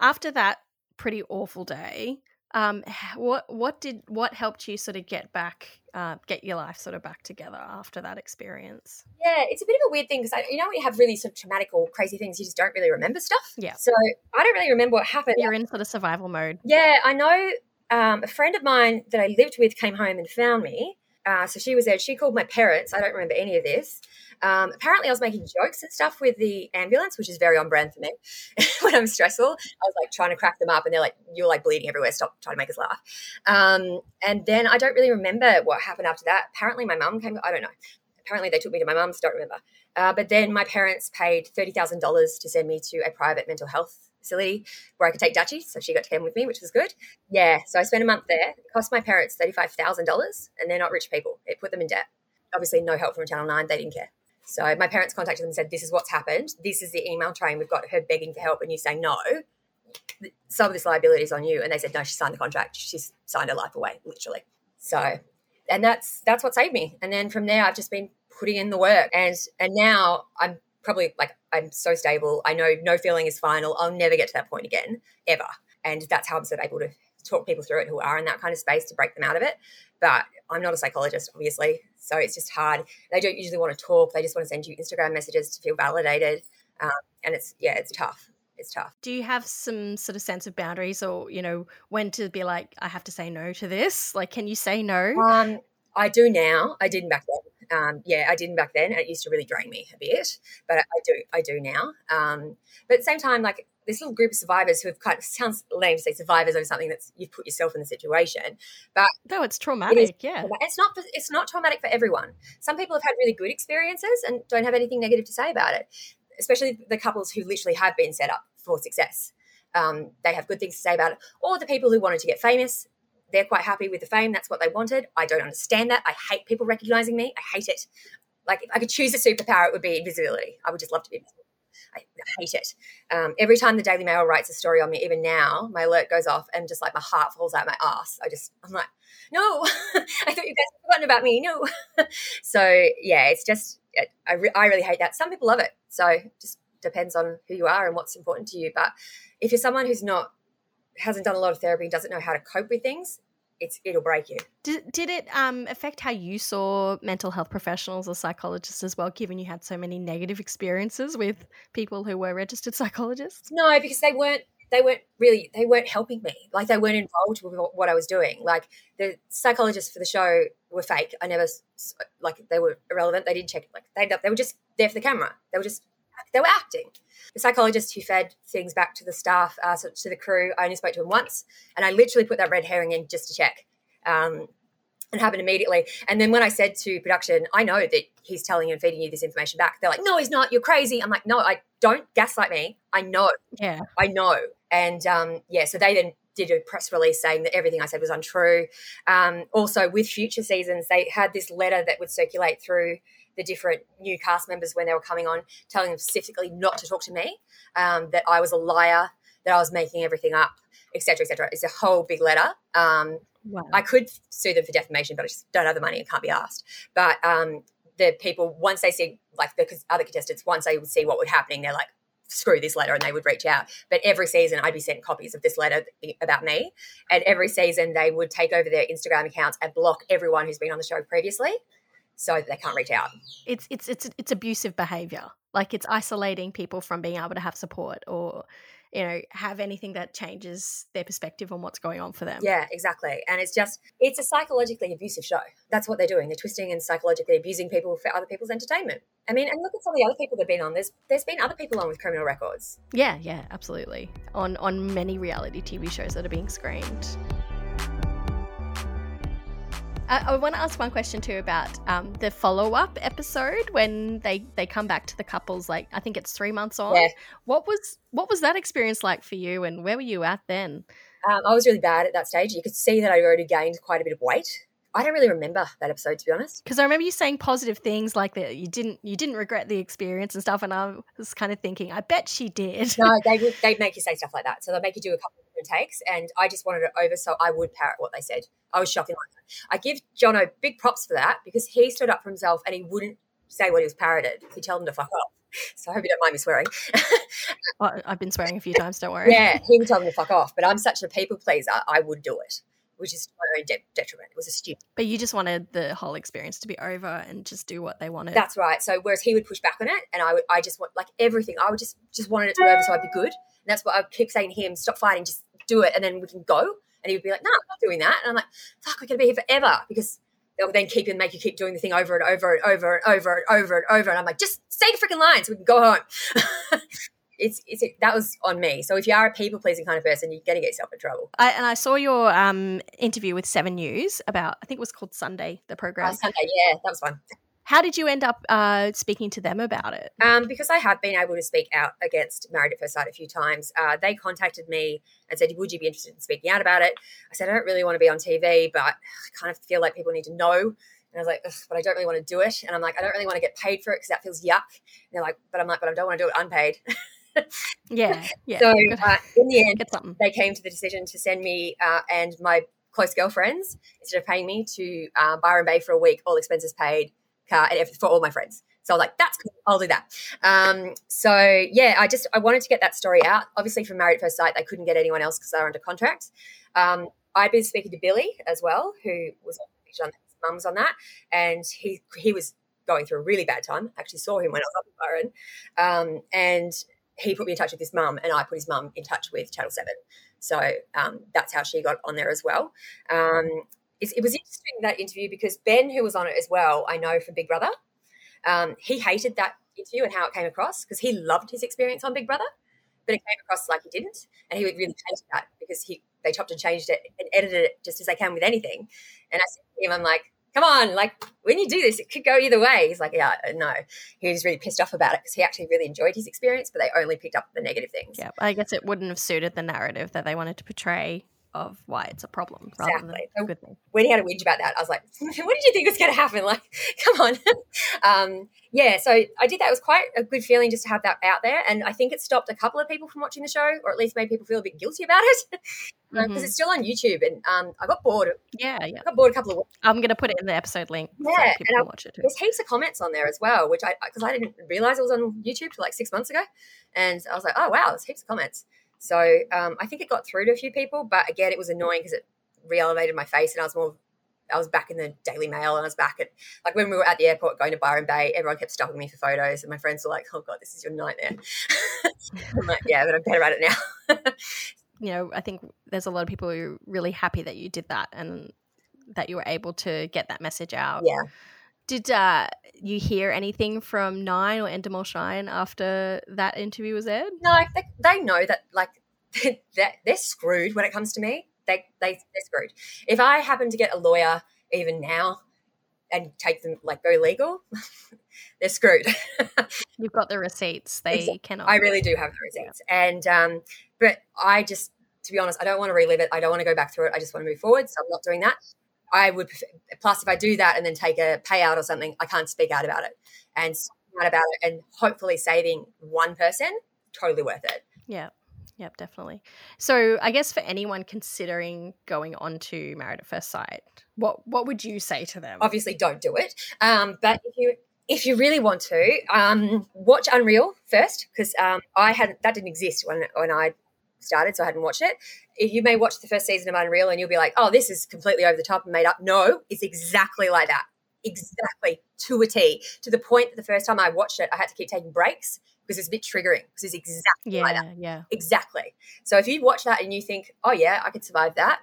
After that pretty awful day, um, what what did what helped you sort of get back, uh, get your life sort of back together after that experience? Yeah, it's a bit of a weird thing because you know when you have really sort of traumatic or crazy things, you just don't really remember stuff. Yeah. So I don't really remember what happened. You're in sort of survival mode. Yeah, I know. Um, a friend of mine that I lived with came home and found me. Uh, so she was there. She called my parents. I don't remember any of this. Um, apparently, I was making jokes and stuff with the ambulance, which is very on brand for me. <laughs> when I'm stressful, I was like trying to crack them up, and they're like, "You're like bleeding everywhere. Stop trying to make us laugh." Um, and then I don't really remember what happened after that. Apparently, my mum came. I don't know. Apparently, they took me to my mum's. Don't remember. Uh, but then my parents paid thirty thousand dollars to send me to a private mental health facility where I could take Dutchy. So she got to come with me, which was good. Yeah. So I spent a month there. It cost my parents $35,000 and they're not rich people. It put them in debt. Obviously, no help from Channel 9. They didn't care. So my parents contacted them and said, This is what's happened. This is the email train. We've got her begging for help. And you say no. Some of this liability is on you. And they said, No, she signed the contract. She's signed her life away, literally. So, and that's that's what saved me. And then from there, I've just been putting in the work. And and now I'm probably like I'm so stable. I know no feeling is final. I'll never get to that point again, ever. And that's how I'm sort of able to talk people through it who are in that kind of space to break them out of it. But I'm not a psychologist, obviously, so it's just hard. They don't usually want to talk; they just want to send you Instagram messages to feel validated, um, and it's yeah, it's tough. It's tough. Do you have some sort of sense of boundaries, or you know when to be like, I have to say no to this? Like, can you say no? Um, I do now. I didn't back then. Um, yeah, I didn't back then. It used to really drain me a bit, but I do. I do now. Um, but at the same time, like this little group of survivors who have kind of sounds lame to say survivors over something that's you've put yourself in the situation, but no, it's traumatic. It is, yeah, it's not. It's not traumatic for everyone. Some people have had really good experiences and don't have anything negative to say about it. Especially the couples who literally have been set up for success. Um, they have good things to say about it. Or the people who wanted to get famous, they're quite happy with the fame. That's what they wanted. I don't understand that. I hate people recognizing me. I hate it. Like if I could choose a superpower, it would be invisibility. I would just love to be invisible. I hate it. Um, every time the Daily Mail writes a story on me, even now, my alert goes off and just like my heart falls out my ass. I just, I'm like, no, <laughs> I thought you guys had forgotten about me. No. <laughs> so yeah, it's just, I, re- I really hate that. Some people love it. So just depends on who you are and what's important to you. But if you're someone who's not, hasn't done a lot of therapy, and doesn't know how to cope with things, it's it'll break you. Did, did it um, affect how you saw mental health professionals or psychologists as well, given you had so many negative experiences with people who were registered psychologists? No, because they weren't they weren't really they weren't helping me. Like they weren't involved with what I was doing. Like the psychologists for the show were fake. I never like they were irrelevant. They didn't check like they they were just there for the camera. They were just they were acting. The psychologist who fed things back to the staff, uh, to the crew, I only spoke to him once, and I literally put that red herring in just to check. Um, and happened immediately. And then when I said to production, I know that he's telling you and feeding you this information back, they're like, no, he's not. You're crazy. I'm like, no, I don't gaslight me. I know. Yeah. I know. And um, yeah, so they then did a press release saying that everything I said was untrue. Um, also, with future seasons, they had this letter that would circulate through the different new cast members when they were coming on, telling them specifically not to talk to me, um, that I was a liar, that I was making everything up, etc., etc. It's a whole big letter. Um, wow. I could sue them for defamation, but I just don't have the money and can't be asked. But um, the people, once they see, like the other contestants, once they would see what was happening, they're like, screw this letter and they would reach out. But every season I'd be sent copies of this letter about me. And every season they would take over their Instagram accounts and block everyone who's been on the show previously so that they can't reach out. It's it's it's it's abusive behavior. Like it's isolating people from being able to have support or you know have anything that changes their perspective on what's going on for them. Yeah, exactly. And it's just it's a psychologically abusive show. That's what they're doing. They're twisting and psychologically abusing people for other people's entertainment. I mean, and look at some of the other people that've been on. There's there's been other people on with criminal records. Yeah, yeah, absolutely. On on many reality TV shows that are being screened. I, I want to ask one question too about um, the follow up episode when they they come back to the couples. Like I think it's three months on. Yeah. What was what was that experience like for you, and where were you at then? Um, I was really bad at that stage. You could see that I'd already gained quite a bit of weight. I don't really remember that episode to be honest. Because I remember you saying positive things like that you didn't you didn't regret the experience and stuff, and I was kind of thinking, I bet she did. No, <laughs> they would they make you say stuff like that. So they make you do a couple takes, and I just wanted it over so I would parrot what they said. I was shocking. I give Jono big props for that because he stood up for himself and he wouldn't say what he was parroted. He told him to fuck off. <laughs> So I hope you don't mind me swearing. <laughs> well, I've been swearing a few times. Don't worry. Yeah, he would tell him to fuck off, but I'm such a people pleaser. I would do it which is to my own de- detriment. It was a stupid. But you just wanted the whole experience to be over and just do what they wanted. That's right. So whereas he would push back on it, and I would, I just want like everything. I would just just wanted it to be over so I'd be good. And that's what I keep saying to him: stop fighting, just do it, and then we can go. And he would be like, "No, I'm not doing that." And I'm like, "Fuck, we're gonna be here forever," because they'll then keep and make you keep doing the thing over and over and over and over and over and over. And I'm like, just say the freaking line so we can go home. <laughs> it's, it's that was on me. So if you are a people pleasing kind of person, you're going to get yourself in trouble. I, and I saw your um, interview with Seven News about I think it was called Sunday the program. Oh, Sunday, yeah, that was fun. How did you end up uh, speaking to them about it? Um, because I have been able to speak out against Married at First Sight a few times. Uh, they contacted me and said, "Would you be interested in speaking out about it?" I said, "I don't really want to be on TV, but I kind of feel like people need to know." And I was like, but I don't really want to do it. And I'm like, I don't really want to get paid for it because that feels yuck. And they're like, but I'm like, but I don't want to do it unpaid. <laughs> yeah, yeah. So uh, in the end, they came to the decision to send me uh, and my close girlfriends instead of paying me to uh, Byron Bay for a week, all expenses paid, car, and for all my friends. So I was like, that's cool. I'll do that. Um, so yeah, I just I wanted to get that story out. Obviously, from Married at First Sight, they couldn't get anyone else because they were under contract. Um, I'd been speaking to Billy as well, who was on mum's on that, and he he was going through a really bad time. I actually saw him when I was up in Byron, um, and he put me in touch with his mum, and I put his mum in touch with Channel Seven. So um, that's how she got on there as well. Um, it, it was interesting that interview because Ben, who was on it as well, I know from Big Brother. Um, he hated that interview and how it came across because he loved his experience on Big Brother, but it came across like he didn't, and he would really hated that because he they chopped and changed it and edited it just as they can with anything. And I said to him, I'm like, come on, like when you do this, it could go either way. He's like, yeah, no. He was really pissed off about it because he actually really enjoyed his experience, but they only picked up the negative things. Yeah, I guess it wouldn't have suited the narrative that they wanted to portray of why it's a problem rather exactly. than a good thing. When he had a whinge about that, I was like, <laughs> what did you think was going to happen? <laughs> Like, come on. <laughs> um, yeah, so I did that. It was quite a good feeling just to have that out there. And I think it stopped a couple of people from watching the show, or at least made people feel a bit guilty about it. Because um, mm-hmm. it's still on YouTube. And um, I got bored. Yeah, yeah. I got bored a couple of weeks. I'm going to put it in the episode link. Yeah, so people and I, watch it too. There's heaps of comments on there as well, which I, because I didn't realize it was on YouTube till like six months ago. And I was like, oh, wow, there's heaps of comments. So um, I think it got through to a few people, but again, it was annoying because it re-elevated my face, and I was more. I was back in the Daily Mail, and I was back at like when we were at the airport going to Byron Bay. Everyone kept stopping me for photos, and my friends were like, "Oh God, this is your nightmare." <laughs> I'm like, "Yeah, but I'm better at it now." <laughs> you know, I think there's a lot of people who are really happy that you did that and that you were able to get that message out. Yeah. Did uh, you hear anything from Nine or Endemol Shine after that interview was aired? No, they, they know that like <laughs> they're, they're screwed when it comes to me. They, they they're screwed. If I happen to get a lawyer even now and take them like go legal, <laughs> they're screwed. <laughs> You've got the receipts. They exactly. cannot. I really do have the receipts, yeah. and um, but I just, to be honest, I don't want to relive it. I don't want to go back through it. I just want to move forward. So I'm not doing that. I would plus if I do that and then take a payout or something, I can't speak out about it and out about it and hopefully saving one person, totally worth it. Yeah. Yep, definitely. So, I guess for anyone considering going on to Married at First Sight, what what would you say to them? Obviously, don't do it. Um, but if you if you really want to, um, watch Unreal first because um, I hadn't that didn't exist when when I started, so I hadn't watched it. You may watch the first season of Unreal and you'll be like, oh, this is completely over the top and made up. No, it's exactly like that. Exactly to a T. To the point that the first time I watched it, I had to keep taking breaks because it's a bit triggering because it's exactly yeah, like that. Yeah. Exactly. So if you watch that and you think, oh, yeah, I could survive that,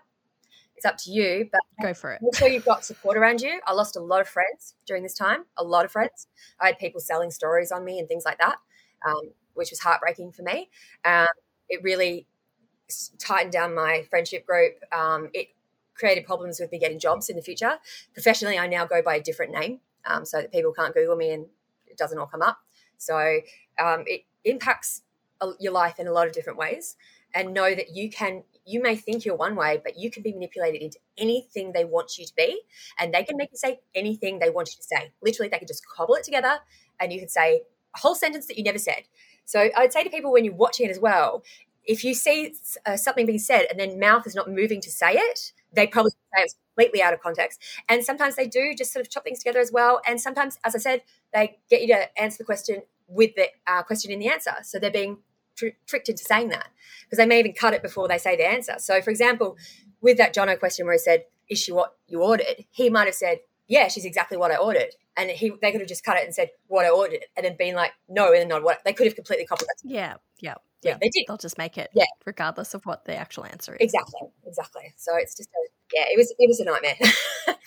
it's up to you. But go for it. Make sure you've got support around you. I lost a lot of friends during this time, a lot of friends. I had people selling stories on me and things like that, um, which was heartbreaking for me. Um, it really tightened down my friendship group. Um, it created problems with me getting jobs in the future. Professionally, I now go by a different name um, so that people can't Google me and it doesn't all come up. So um, it impacts your life in a lot of different ways. And know that you can, you may think you're one way, but you can be manipulated into anything they want you to be. And they can make you say anything they want you to say. Literally, they can just cobble it together and you can say a whole sentence that you never said. So I'd say to people when you're watching it as well, if you see uh, something being said and then mouth is not moving to say it, they probably say it's completely out of context. And sometimes they do just sort of chop things together as well. And sometimes, as I said, they get you to answer the question with the uh, question in the answer. So they're being tr- tricked into saying that because they may even cut it before they say the answer. So, for example, with that Jono question where he said, Is she what you ordered? He might have said, Yeah, she's exactly what I ordered. And he, they could have just cut it and said what I ordered, and then been like, no, and then not what they could have completely copied that. Yeah, yeah yeah, they did. They'll just make it, yeah, regardless of what the actual answer is. Exactly, exactly. So it's just a yeah, it was it was a nightmare.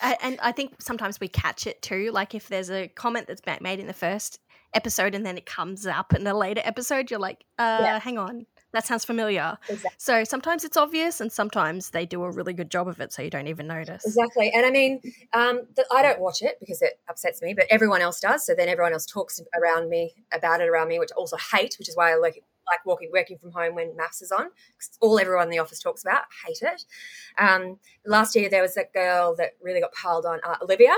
<laughs> and I think sometimes we catch it too. Like if there's a comment that's made in the first episode and then it comes up in a later episode, you're like, uh, yeah. hang on, that sounds familiar. Exactly. So sometimes it's obvious, and sometimes they do a really good job of it, so you don't even notice. Exactly. And I mean, um, the, I don't watch it because it upsets me, but everyone else does. So then everyone else talks around me about it around me, which I also hate, which is why I like like walking working from home when MAFS is on. all everyone in the office talks about. hate it. Um, last year there was a girl that really got piled on, uh, Olivia,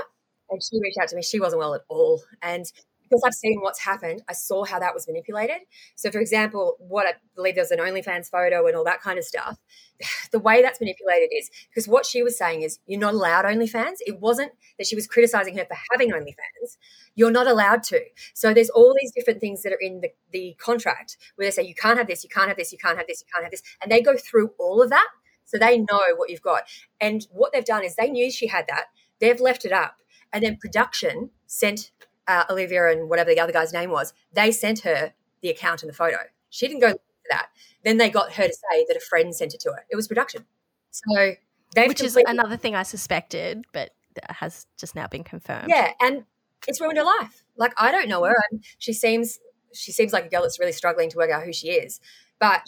and she reached out to me. She wasn't well at all, and because I've seen what's happened, I saw how that was manipulated. So, for example, what I believe there's an OnlyFans photo and all that kind of stuff. <sighs> The way that's manipulated is because what she was saying is you're not allowed OnlyFans. It wasn't that she was criticizing her for having OnlyFans. You're not allowed to. So there's all these different things that are in the, the contract where they say you can't have this, you can't have this, you can't have this, you can't have this. And they go through all of that. So they know what you've got. And what they've done is they knew she had that. They've left it up. And then production sent uh, Olivia and whatever the other guy's name was, they sent her the account and the photo. She didn't go for that. Then they got her to say that a friend sent it to her. It was production. So they Which is another thing I suspected, but has just now been confirmed. Yeah, and it's ruined her life. Like I don't know her, and she seems she seems like a girl that's really struggling to work out who she is. But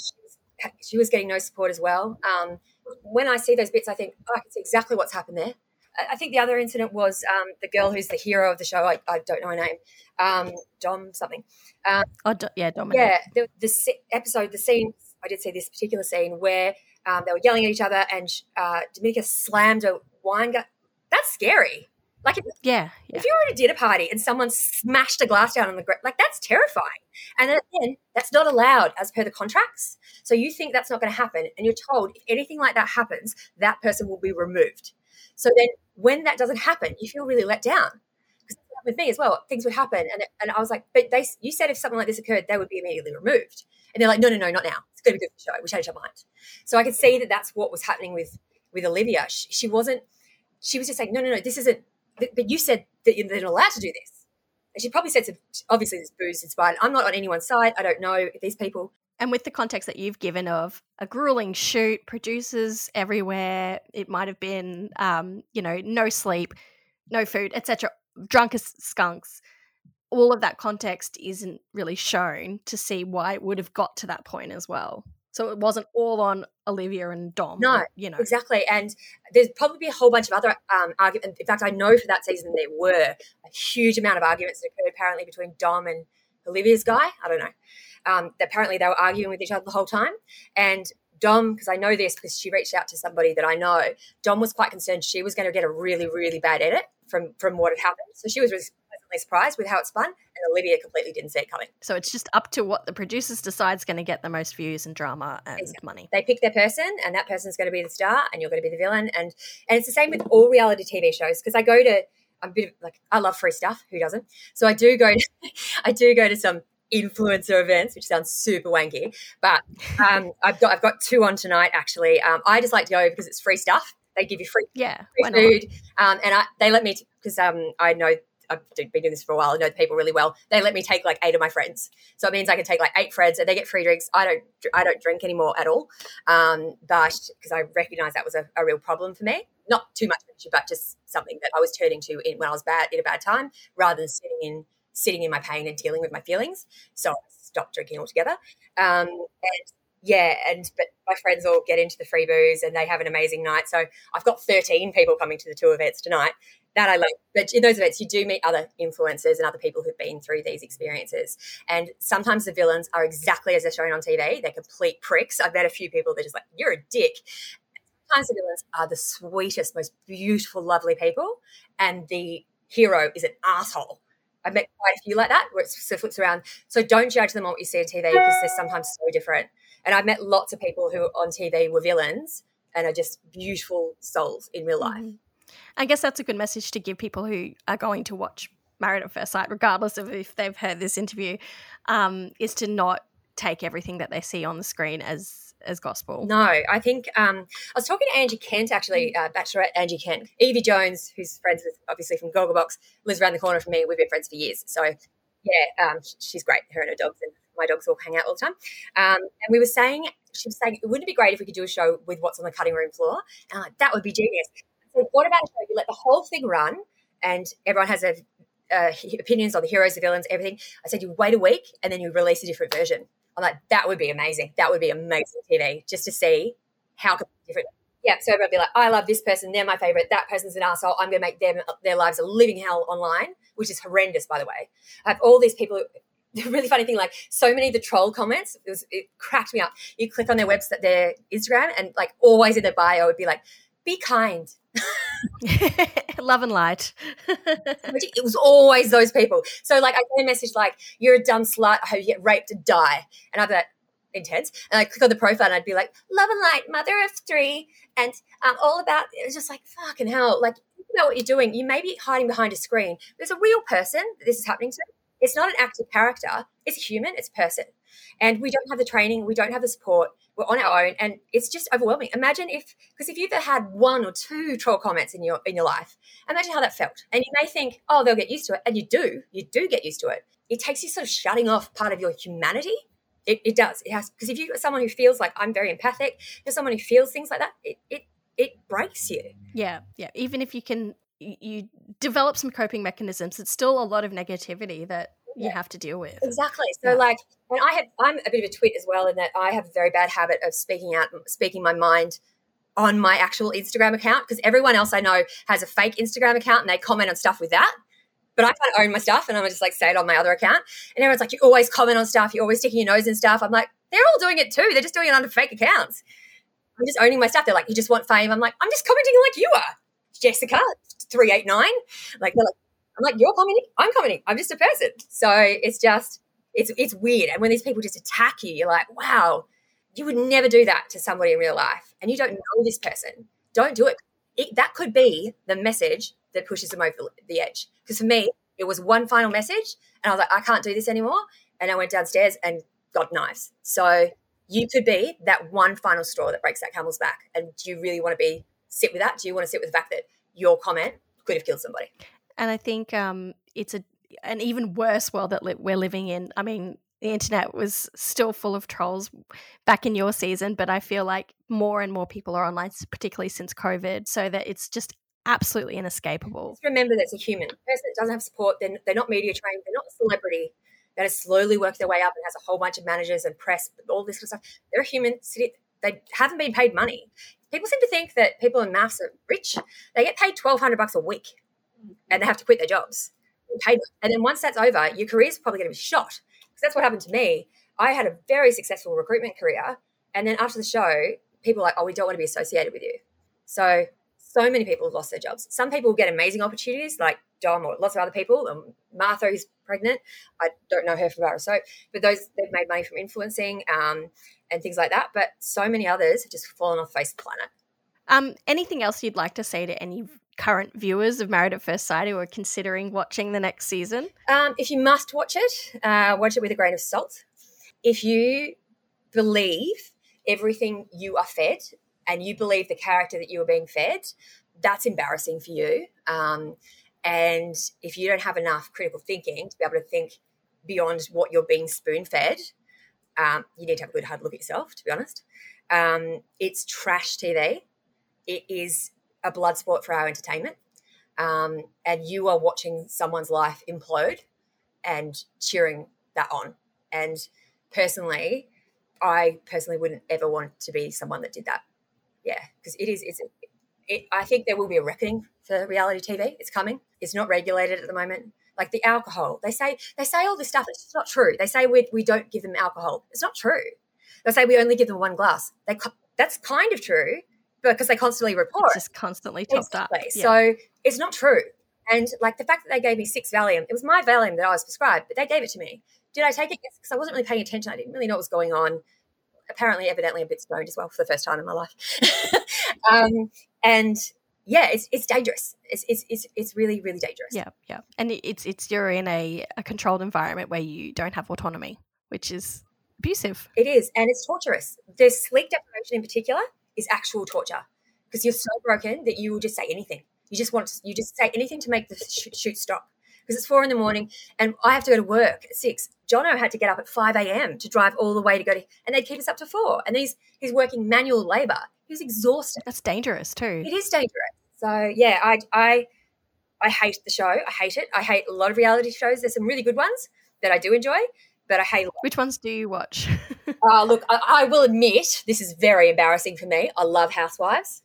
she was getting no support as well. Um, when I see those bits, I think oh, I can see exactly what's happened there. I think the other incident was um, the girl who's the hero of the show. I, I don't know her name. Um, Dom something. Um, oh, do, yeah, Dom. Yeah, the, the episode, the scene. I did see this particular scene where um, they were yelling at each other, and uh, Domenica slammed a wine glass. That's scary. Like, if, yeah, yeah, if you were at a dinner party and someone smashed a glass down on the ground, like that's terrifying. And then again, that's not allowed as per the contracts. So you think that's not going to happen, and you're told if anything like that happens, that person will be removed. So then when that doesn't happen, you feel really let down. Because with me as well, things would happen. And, and I was like, but they, you said if something like this occurred, they would be immediately removed. And they're like, no, no, no, not now. It's going to be good for the show. We changed our mind. So I could see that that's what was happening with, with Olivia. She, she wasn't, she was just like, no, no, no, this isn't, but you said that you're not allowed to do this. And she probably said, to, obviously, this booze inspired. I'm not on anyone's side. I don't know these people and with the context that you've given of a grueling shoot, producers everywhere, it might have been, um, you know, no sleep, no food, etc., drunk as skunks. All of that context isn't really shown to see why it would have got to that point as well. So it wasn't all on Olivia and Dom. No, you know exactly. And there's probably a whole bunch of other um, arguments. In fact, I know for that season there were a huge amount of arguments that occurred apparently between Dom and Olivia's guy. I don't know um, apparently they were arguing with each other the whole time. And Dom, because I know this because she reached out to somebody that I know, Dom was quite concerned she was going to get a really, really bad edit from from what had happened. So she was really pleasantly surprised with how it spun, and Olivia completely didn't see it coming. So it's just up to what the producers decide is going to get the most views and drama and exactly. money. They pick their person, and that person's going to be the star, and you're going to be the villain. And and it's the same with all reality TV shows because I go to I'm a bit of, like I love free stuff. Who doesn't? So I do go to <laughs> I do go to some influencer events, which sounds super wanky. But um, I've got I've got two on tonight actually. Um, I just like to go because it's free stuff. They give you free yeah free food, um, and I, they let me because um, I know I've been doing this for a while. I know the people really well. They let me take like eight of my friends, so it means I can take like eight friends, and they get free drinks. I don't I don't drink anymore at all, um, but because I recognise that was a, a, real problem for me. Not too much, but just something that I was turning to in, when I was bad in a bad time, rather than sitting in sitting in my pain and dealing with my feelings. So I stopped drinking altogether. Um, and yeah, and but my friends all get into the free booze and they have an amazing night. So I've got 13 people coming to the two events tonight. That I love. But in those events, you do meet other influencers and other people who've been through these experiences. And sometimes the villains are exactly as they're shown on TV. They're complete pricks. I've met a few people that are just like, you're a dick. Sometimes the villains are the sweetest, most beautiful, lovely people. And the hero is an asshole I've met quite a few like that where it flips around. So don't judge them on what you see on TV because they're sometimes so different. And I've met lots of people who on TV were villains and are just beautiful souls in real life. Mm-hmm. I guess that's a good message to give people who are going to watch Married at First Sight, regardless of if they've heard this interview, um, is to not take everything that they see on the screen as as gospel. No, I think um, I was talking to Angie Kent actually, uh, Bachelorette Angie Kent, Yvie Jones, who's friends with obviously from Gogglebox, lives around the corner from me. We've been friends for years, so yeah, um, she's great. Her and her dogs and my dogs all hang out all the time. Um, and we were saying, she was saying, wouldn't it be great if we could do a show with what's on the cutting room floor? And I'm like, that would be genius. So what about a show you let the whole thing run and everyone has a uh, opinions on the heroes, the villains, everything. I said you wait a week and then you release a different version. I'm like, that would be amazing. That would be amazing TV just to see how different. Yeah, so everyone be like, I love this person. They're my favorite. That person's an asshole. I'm going to make them their lives a living hell online, which is horrendous, by the way. I have all these people. <laughs> The really funny thing, like so many of the troll comments, it, was, it cracked me up. You click on their website, their Instagram, and like always in their bio it would be like, "Be kind." <laughs> <laughs> Love and light. <laughs> it was always those people. So like I get a message like, "You're a dumb slut. I hope you get raped and die," and I'd be like, intense. And I click on the profile and I'd be like, "Love and light, mother of three, and um, all about." It was just like fucking hell. Like think about what you're doing. You may be hiding behind a screen. There's a real person that this is happening to. It's not an active character. It's a human. It's a person, and we don't have the training. We don't have the support we're on our own and it's just overwhelming. Imagine if because if you've ever had one or two troll comments in your in your life imagine how that felt. And you may think oh they'll get used to it and you do you do get used to it. It takes you sort of shutting off part of your humanity. It, it does. It has because if you've got someone who feels like i'm very empathic you're someone who feels things like that it it it breaks you. Yeah yeah. Even if you can you develop some coping mechanisms it's still a lot of negativity that you have to deal with. Exactly. So yeah. like and I have I'm a bit of a twit as well in that I have a very bad habit of speaking out speaking my mind on my actual Instagram account because everyone else I know has a fake Instagram account and they comment on stuff with that. But I can't own my stuff and I'm just like say it on my other account. And everyone's like, you always comment on stuff, you're always sticking your nose in stuff. I'm like, they're all doing it too. They're just doing it under fake accounts. I'm just owning my stuff. They're like, you just want fame. I'm like, I'm just commenting like you are. Jessica, 389. Like, they're like, I'm like, you're commenting, I'm commenting. I'm just a person. So it's just, it's it's weird. And when these people just attack you, you're like, wow, you would never do that to somebody in real life. And you don't know this person. Don't do it. it that could be the message that pushes them over the edge. Because for me, it was one final message, and I was like, I can't do this anymore. And I went downstairs and got knives. So you could be that one final straw that breaks that camel's back. And do you really want to be sit with that? Do you want to sit with the fact that your comment could have killed somebody? And I think um, it's a an even worse world that li- we're living in. I mean, the internet was still full of trolls back in your season, but I feel like more and more people are online, particularly since COVID, so that it's just absolutely inescapable. Just remember that's a human person that doesn't have support. They're, they're not media trained. They're not a celebrity that has slowly worked their way up and has a whole bunch of managers and press, all this kind of stuff. They're a human. They haven't been paid money. People seem to think that people in MAFS are rich. They get paid twelve hundred bucks a week and they have to quit their jobs. And then once that's over, your career is probably going to be shot. Because that's what happened to me. I had a very successful recruitment career. And then after the show, people were like, oh, we don't want to be associated with you. So, so many people lost their jobs. Some people get amazing opportunities, like Dom or lots of other people. Um, Martha, who's pregnant, I don't know her from Barra Soap, but those they've made money from influencing um, and things like that. But so many others have just fallen off the face of the planet. Um, anything else you'd like to say to any current viewers of Married at First Sight who are considering watching the next season? Um, if you must watch it, uh, watch it with a grain of salt. If you believe everything you are fed and you believe the character that you are being fed, that's embarrassing for you. Um, and if you don't have enough critical thinking to be able to think beyond what you're being spoon fed, um, you need to have a good hard look at yourself, to be honest. Um, it's trash TV. It is a blood sport for our entertainment. Um, and you are watching someone's life implode and cheering that on. And personally, I personally wouldn't ever want to be someone that did that. Yeah, because it is. It's. It, I think there will be a reckoning for reality TV. It's coming. It's not regulated at the moment. Like the alcohol, they say they say all this stuff. It's not true. They say we we don't give them alcohol. It's not true. They say we only give them one glass. They that's kind of true, because they constantly report. It's just constantly topped exactly. up. Yeah. So it's not true. And like the fact that they gave me six Valium, it was my Valium that I was prescribed, but they gave it to me. Did I take it? Yes, because I wasn't really paying attention. I didn't really know what was going on. Apparently, evidently, a bit stoned as well for the first time in my life. <laughs> um, and yeah, it's it's dangerous. It's, it's it's it's really really dangerous. Yeah, yeah, and it's it's you're in a, a controlled environment where you don't have autonomy, which is abusive. It is, and it's torturous. There's sleep deprivation in particular is actual torture because you're so broken that you will just say anything. You just want to, you just say anything to make the shoot stop because it's four in the morning and I have to go to work at six. Jono had to get up at 5 a.m. to drive all the way to go to, and they'd keep us up to four. And he's, he's working manual labor. He's exhausted. That's dangerous too. It is dangerous. So yeah, I, I, I hate the show. I hate it. I hate a lot of reality shows. There's some really good ones that I do enjoy, but I hate. Which ones do you watch? <laughs> uh, look, I, I, will admit this is very embarrassing for me. I love Housewives.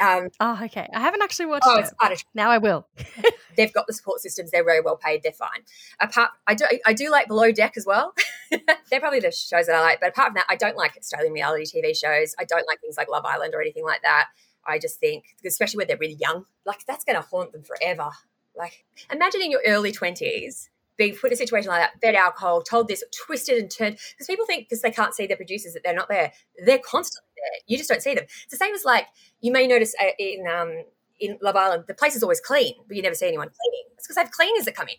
Um, oh, okay. I haven't actually watched oh, it. now I will. <laughs> They've got the support systems. They're very well paid. They're fine. Apart, I do, I do like Below Deck as well. <laughs> they're probably the shows that I like. But apart from that, I don't like Australian reality TV shows. I don't like things like Love Island or anything like that. I just think, especially when they're really young, like that's going to haunt them forever. Like, imagine in your early 20s being put in a situation like that, fed alcohol, told this, twisted and turned. Because people think because they can't see their producers that they're not there. They're constantly there. You just don't see them. It's the same as like you may notice uh, in um, in Love Island, the place is always clean, but you never see anyone cleaning. It's because they have cleaners that come in.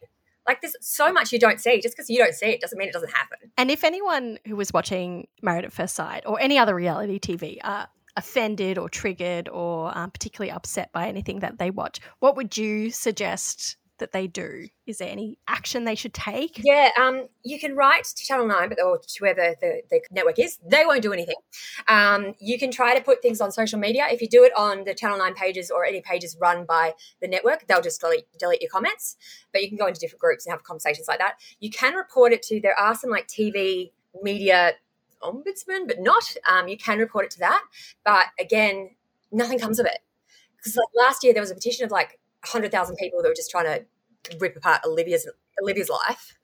Like there's so much you don't see. Just because you don't see it doesn't mean it doesn't happen. And if anyone who was watching Married at First Sight or any other reality TV are offended or triggered or um, particularly upset by anything that they watch, what would you suggest that they do? Is there any action they should take? Yeah, um, you can write to Channel 9, but or to whoever the, the network is, they won't do anything. Um, you can try to put things on social media. If you do it on the Channel 9 pages or any pages run by the network, they'll just delete, delete your comments. But you can go into different groups and have conversations like that. You can report it to, there are some like TV media ombudsman, but not. Um, you can report it to that. But again, nothing comes of it. Because like last year, there was a petition of like 100,000 people that were just trying to rip apart Olivia's Olivia's life,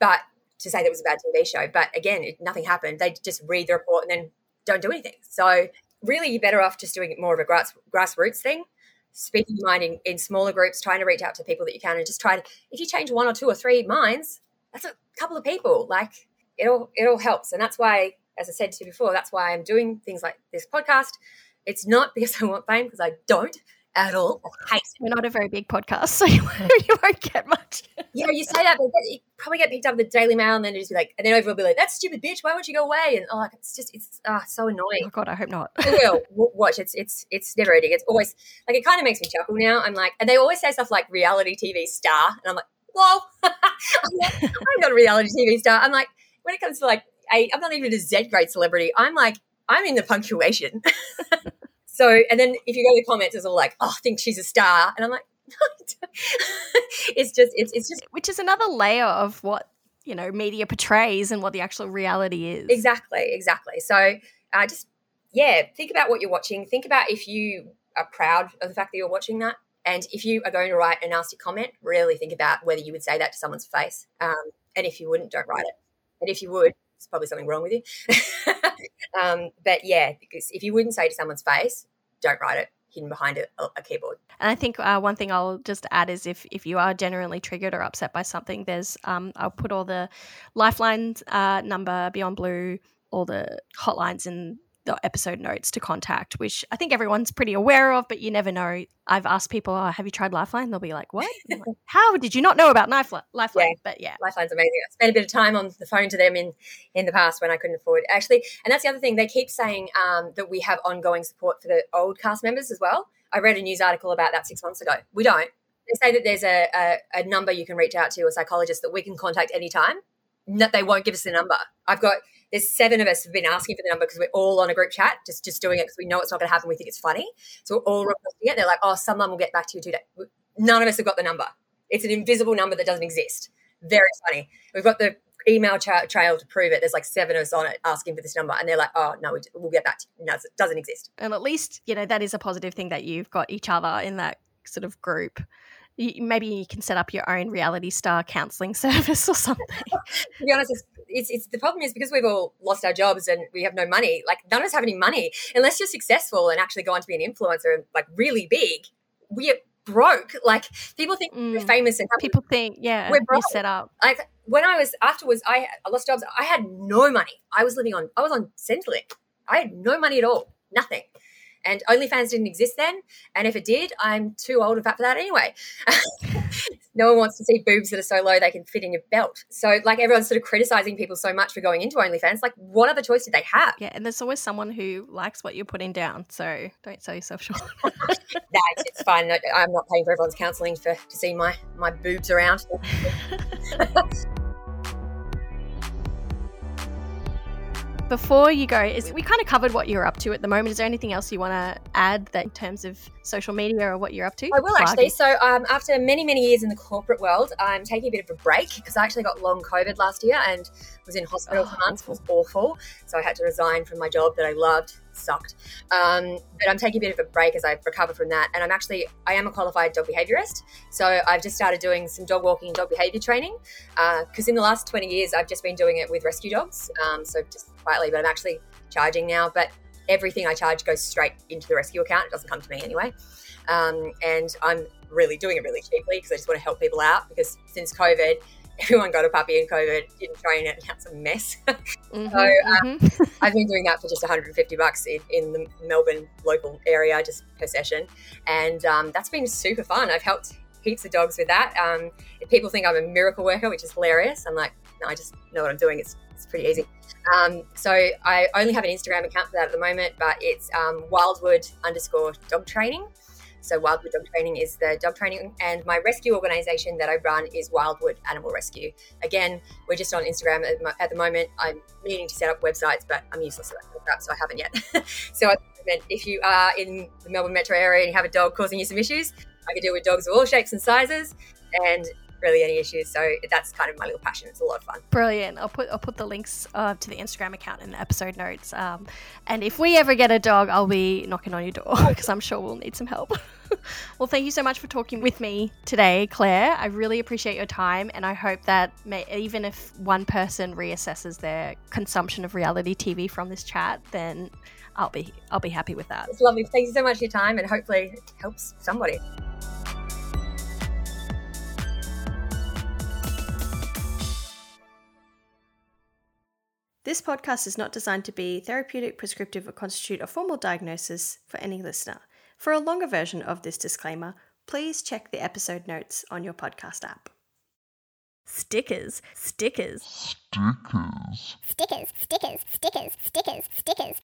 but to say that it was a bad TV show. But again, it, nothing happened. They just read the report and then don't do anything. So really, you're better off just doing more of a grass, grassroots thing, speaking your mind in, in smaller groups, trying to reach out to people that you can, and just try to. If you change one or two or three minds, that's a couple of people. Like it all it all helps, and that's why, as I said to you before, that's why I'm doing things like this podcast. It's not <laughs> because I want fame, because I don't at all. We're not a very big podcast, so <laughs> you, you won't get much. yeah, you say that, but you probably get picked up in the Daily Mail, and then just be like, and then everyone will be like, "That stupid bitch, why won't you go away?" And oh, it's just, it's uh, so annoying. Oh God, I hope not. Will <laughs> watch. It's, it's, it's never ending. It's always like it kind of makes me chuckle now. I'm like, and they always say stuff like reality TV star, and I'm like, whoa, <laughs> I'm, I'm not a reality TV star. I'm like, when it comes to like, i I'm not even a Z grade celebrity. I'm like, I'm in the punctuation. So, and then if you go to the comments, it's all like, oh, I think she's a star. And I'm like, <laughs> it's just, it's, it's just. Which is another layer of what, you know, media portrays and what the actual reality is. Exactly, exactly. So, uh, just, yeah, think about what you're watching. Think about if you are proud of the fact that you're watching that. And if you are going to write a nasty comment, really think about whether you would say that to someone's face. Um, and if you wouldn't, don't write it. And if you would, it's probably something wrong with you. <laughs> um, but yeah, because if you wouldn't say to someone's face, don't write it hidden behind a, a keyboard. And I think uh, one thing I'll just add is if, if you are genuinely triggered or upset by something, there's um, I'll put all the Lifelines uh, number, Beyond Blue, all the hotlines in the episode notes to contact, which I think everyone's pretty aware of, but you never know. I've asked people, oh, have you tried Lifeline? They'll be like, what? Like, How did you not know about Lifeline? Lifeline? Yeah. But yeah. Lifeline's amazing. I spent a bit of time on the phone to them in, in the past when I couldn't afford it. Actually, and that's the other thing. They keep saying um, that we have ongoing support for the old cast members as well. I read a news article about that six months ago. We don't. They say that there's a, a, a number you can reach out to, a psychologist that we can contact anytime. No, they won't give us the number. I've got there's seven of us have been asking for the number because we're all on a group chat, just just doing it because we know it's not going to happen. We think it's funny, so we're all requesting it. They're like, "Oh, someone will get back to you today." None of us have got the number. It's an invisible number that doesn't exist. Very funny. We've got the email tra- trail to prove it. There's like seven of us on it asking for this number, and they're like, "Oh no, we, will get back to you." No, it doesn't exist. And at least you know that is a positive thing that you've got each other in that sort of group maybe you can set up your own reality star counseling <laughs> service or something. <laughs> to be honest, it's, it's, it's, the problem is because we've all lost our jobs and we have no money. Like none of us have any money unless you're successful and actually go on to be an influencer and like really big. We are broke. Like people think mm. we're famous and people think yeah we're broke. set up. Like when I was afterwards, I, I lost jobs. I had no money. I was living on. I was on Centrelink. I had no money at all. Nothing. And OnlyFans didn't exist then. And if it did, I'm too old and fat for that anyway. <laughs> no one wants to see boobs that are so low they can fit in your belt. So, like, everyone's sort of criticizing people so much for going into OnlyFans. Like, what other choice did they have? Yeah, and there's always someone who likes what you're putting down. So, don't sell yourself short. <laughs> no, it's, it's fine. I'm not paying for everyone's counselling for to see my my boobs around. <laughs> Before you go, is we kind of covered what you're up to at the moment. Is there anything else you want to add that in terms of social media or what you're up to? I will actually. So um, after many many years in the corporate world, I'm taking a bit of a break because I actually got long COVID last year and was in hospital oh, for months. Awful. It was awful. So I had to resign from my job that I loved sucked. Um, but I'm taking a bit of a break as I recover from that. And I'm actually, I am a qualified dog behaviorist. So I've just started doing some dog walking and dog behavior training. Because uh, in the last 20 years, I've just been doing it with rescue dogs. Um, so just quietly, but I'm actually charging now. But everything I charge goes straight into the rescue account. It doesn't come to me anyway. Um, and I'm really doing it really cheaply because I just want to help people out because since COVID, <laughs> everyone got a puppy in COVID, didn't train it, and it's a mess. <laughs> Mm-hmm, so um, mm-hmm. I've been doing that for just 150 bucks in, in, the Melbourne local area, just per session, and um, that's been super fun. I've helped heaps of dogs with that. Um, people think I'm a miracle worker, which is hilarious. I'm like, no, I just know what I'm doing. It's it's pretty easy. Um, so I only have an Instagram account for that at the moment, but it's um, Wildwood underscore dog training. So Wildwood Dog Training is the dog training, and my rescue organisation that I run is Wildwood Animal Rescue. Again, we're just on Instagram at, the moment. I'm meaning to set up websites, but I'm useless at that, so I haven't yet. <laughs> so if you are in the Melbourne metro area and you have a dog causing you some issues, I can deal with dogs of all shapes and sizes, and really any issues. So that's kind of my little passion. It's a lot of fun. Brilliant. I'll put I'll put the links uh, to the Instagram account in the episode notes. Um, and if we ever get a dog, I'll be knocking on your door <laughs> because I'm sure we'll need some help. <laughs> well, thank you so much for talking with me today, Clare. I really appreciate your time, and I hope that may, even if one person reassesses their consumption of reality TV from this chat, then I'll be I'll be happy with that. It's lovely. Thank you so much for your time, and hopefully it helps somebody. This podcast is not designed to be therapeutic, prescriptive, or constitute a formal diagnosis for any listener. For a longer version of this disclaimer, please check the episode notes on your podcast app. Stickers, stickers, stickers, stickers, stickers, stickers, stickers, stickers.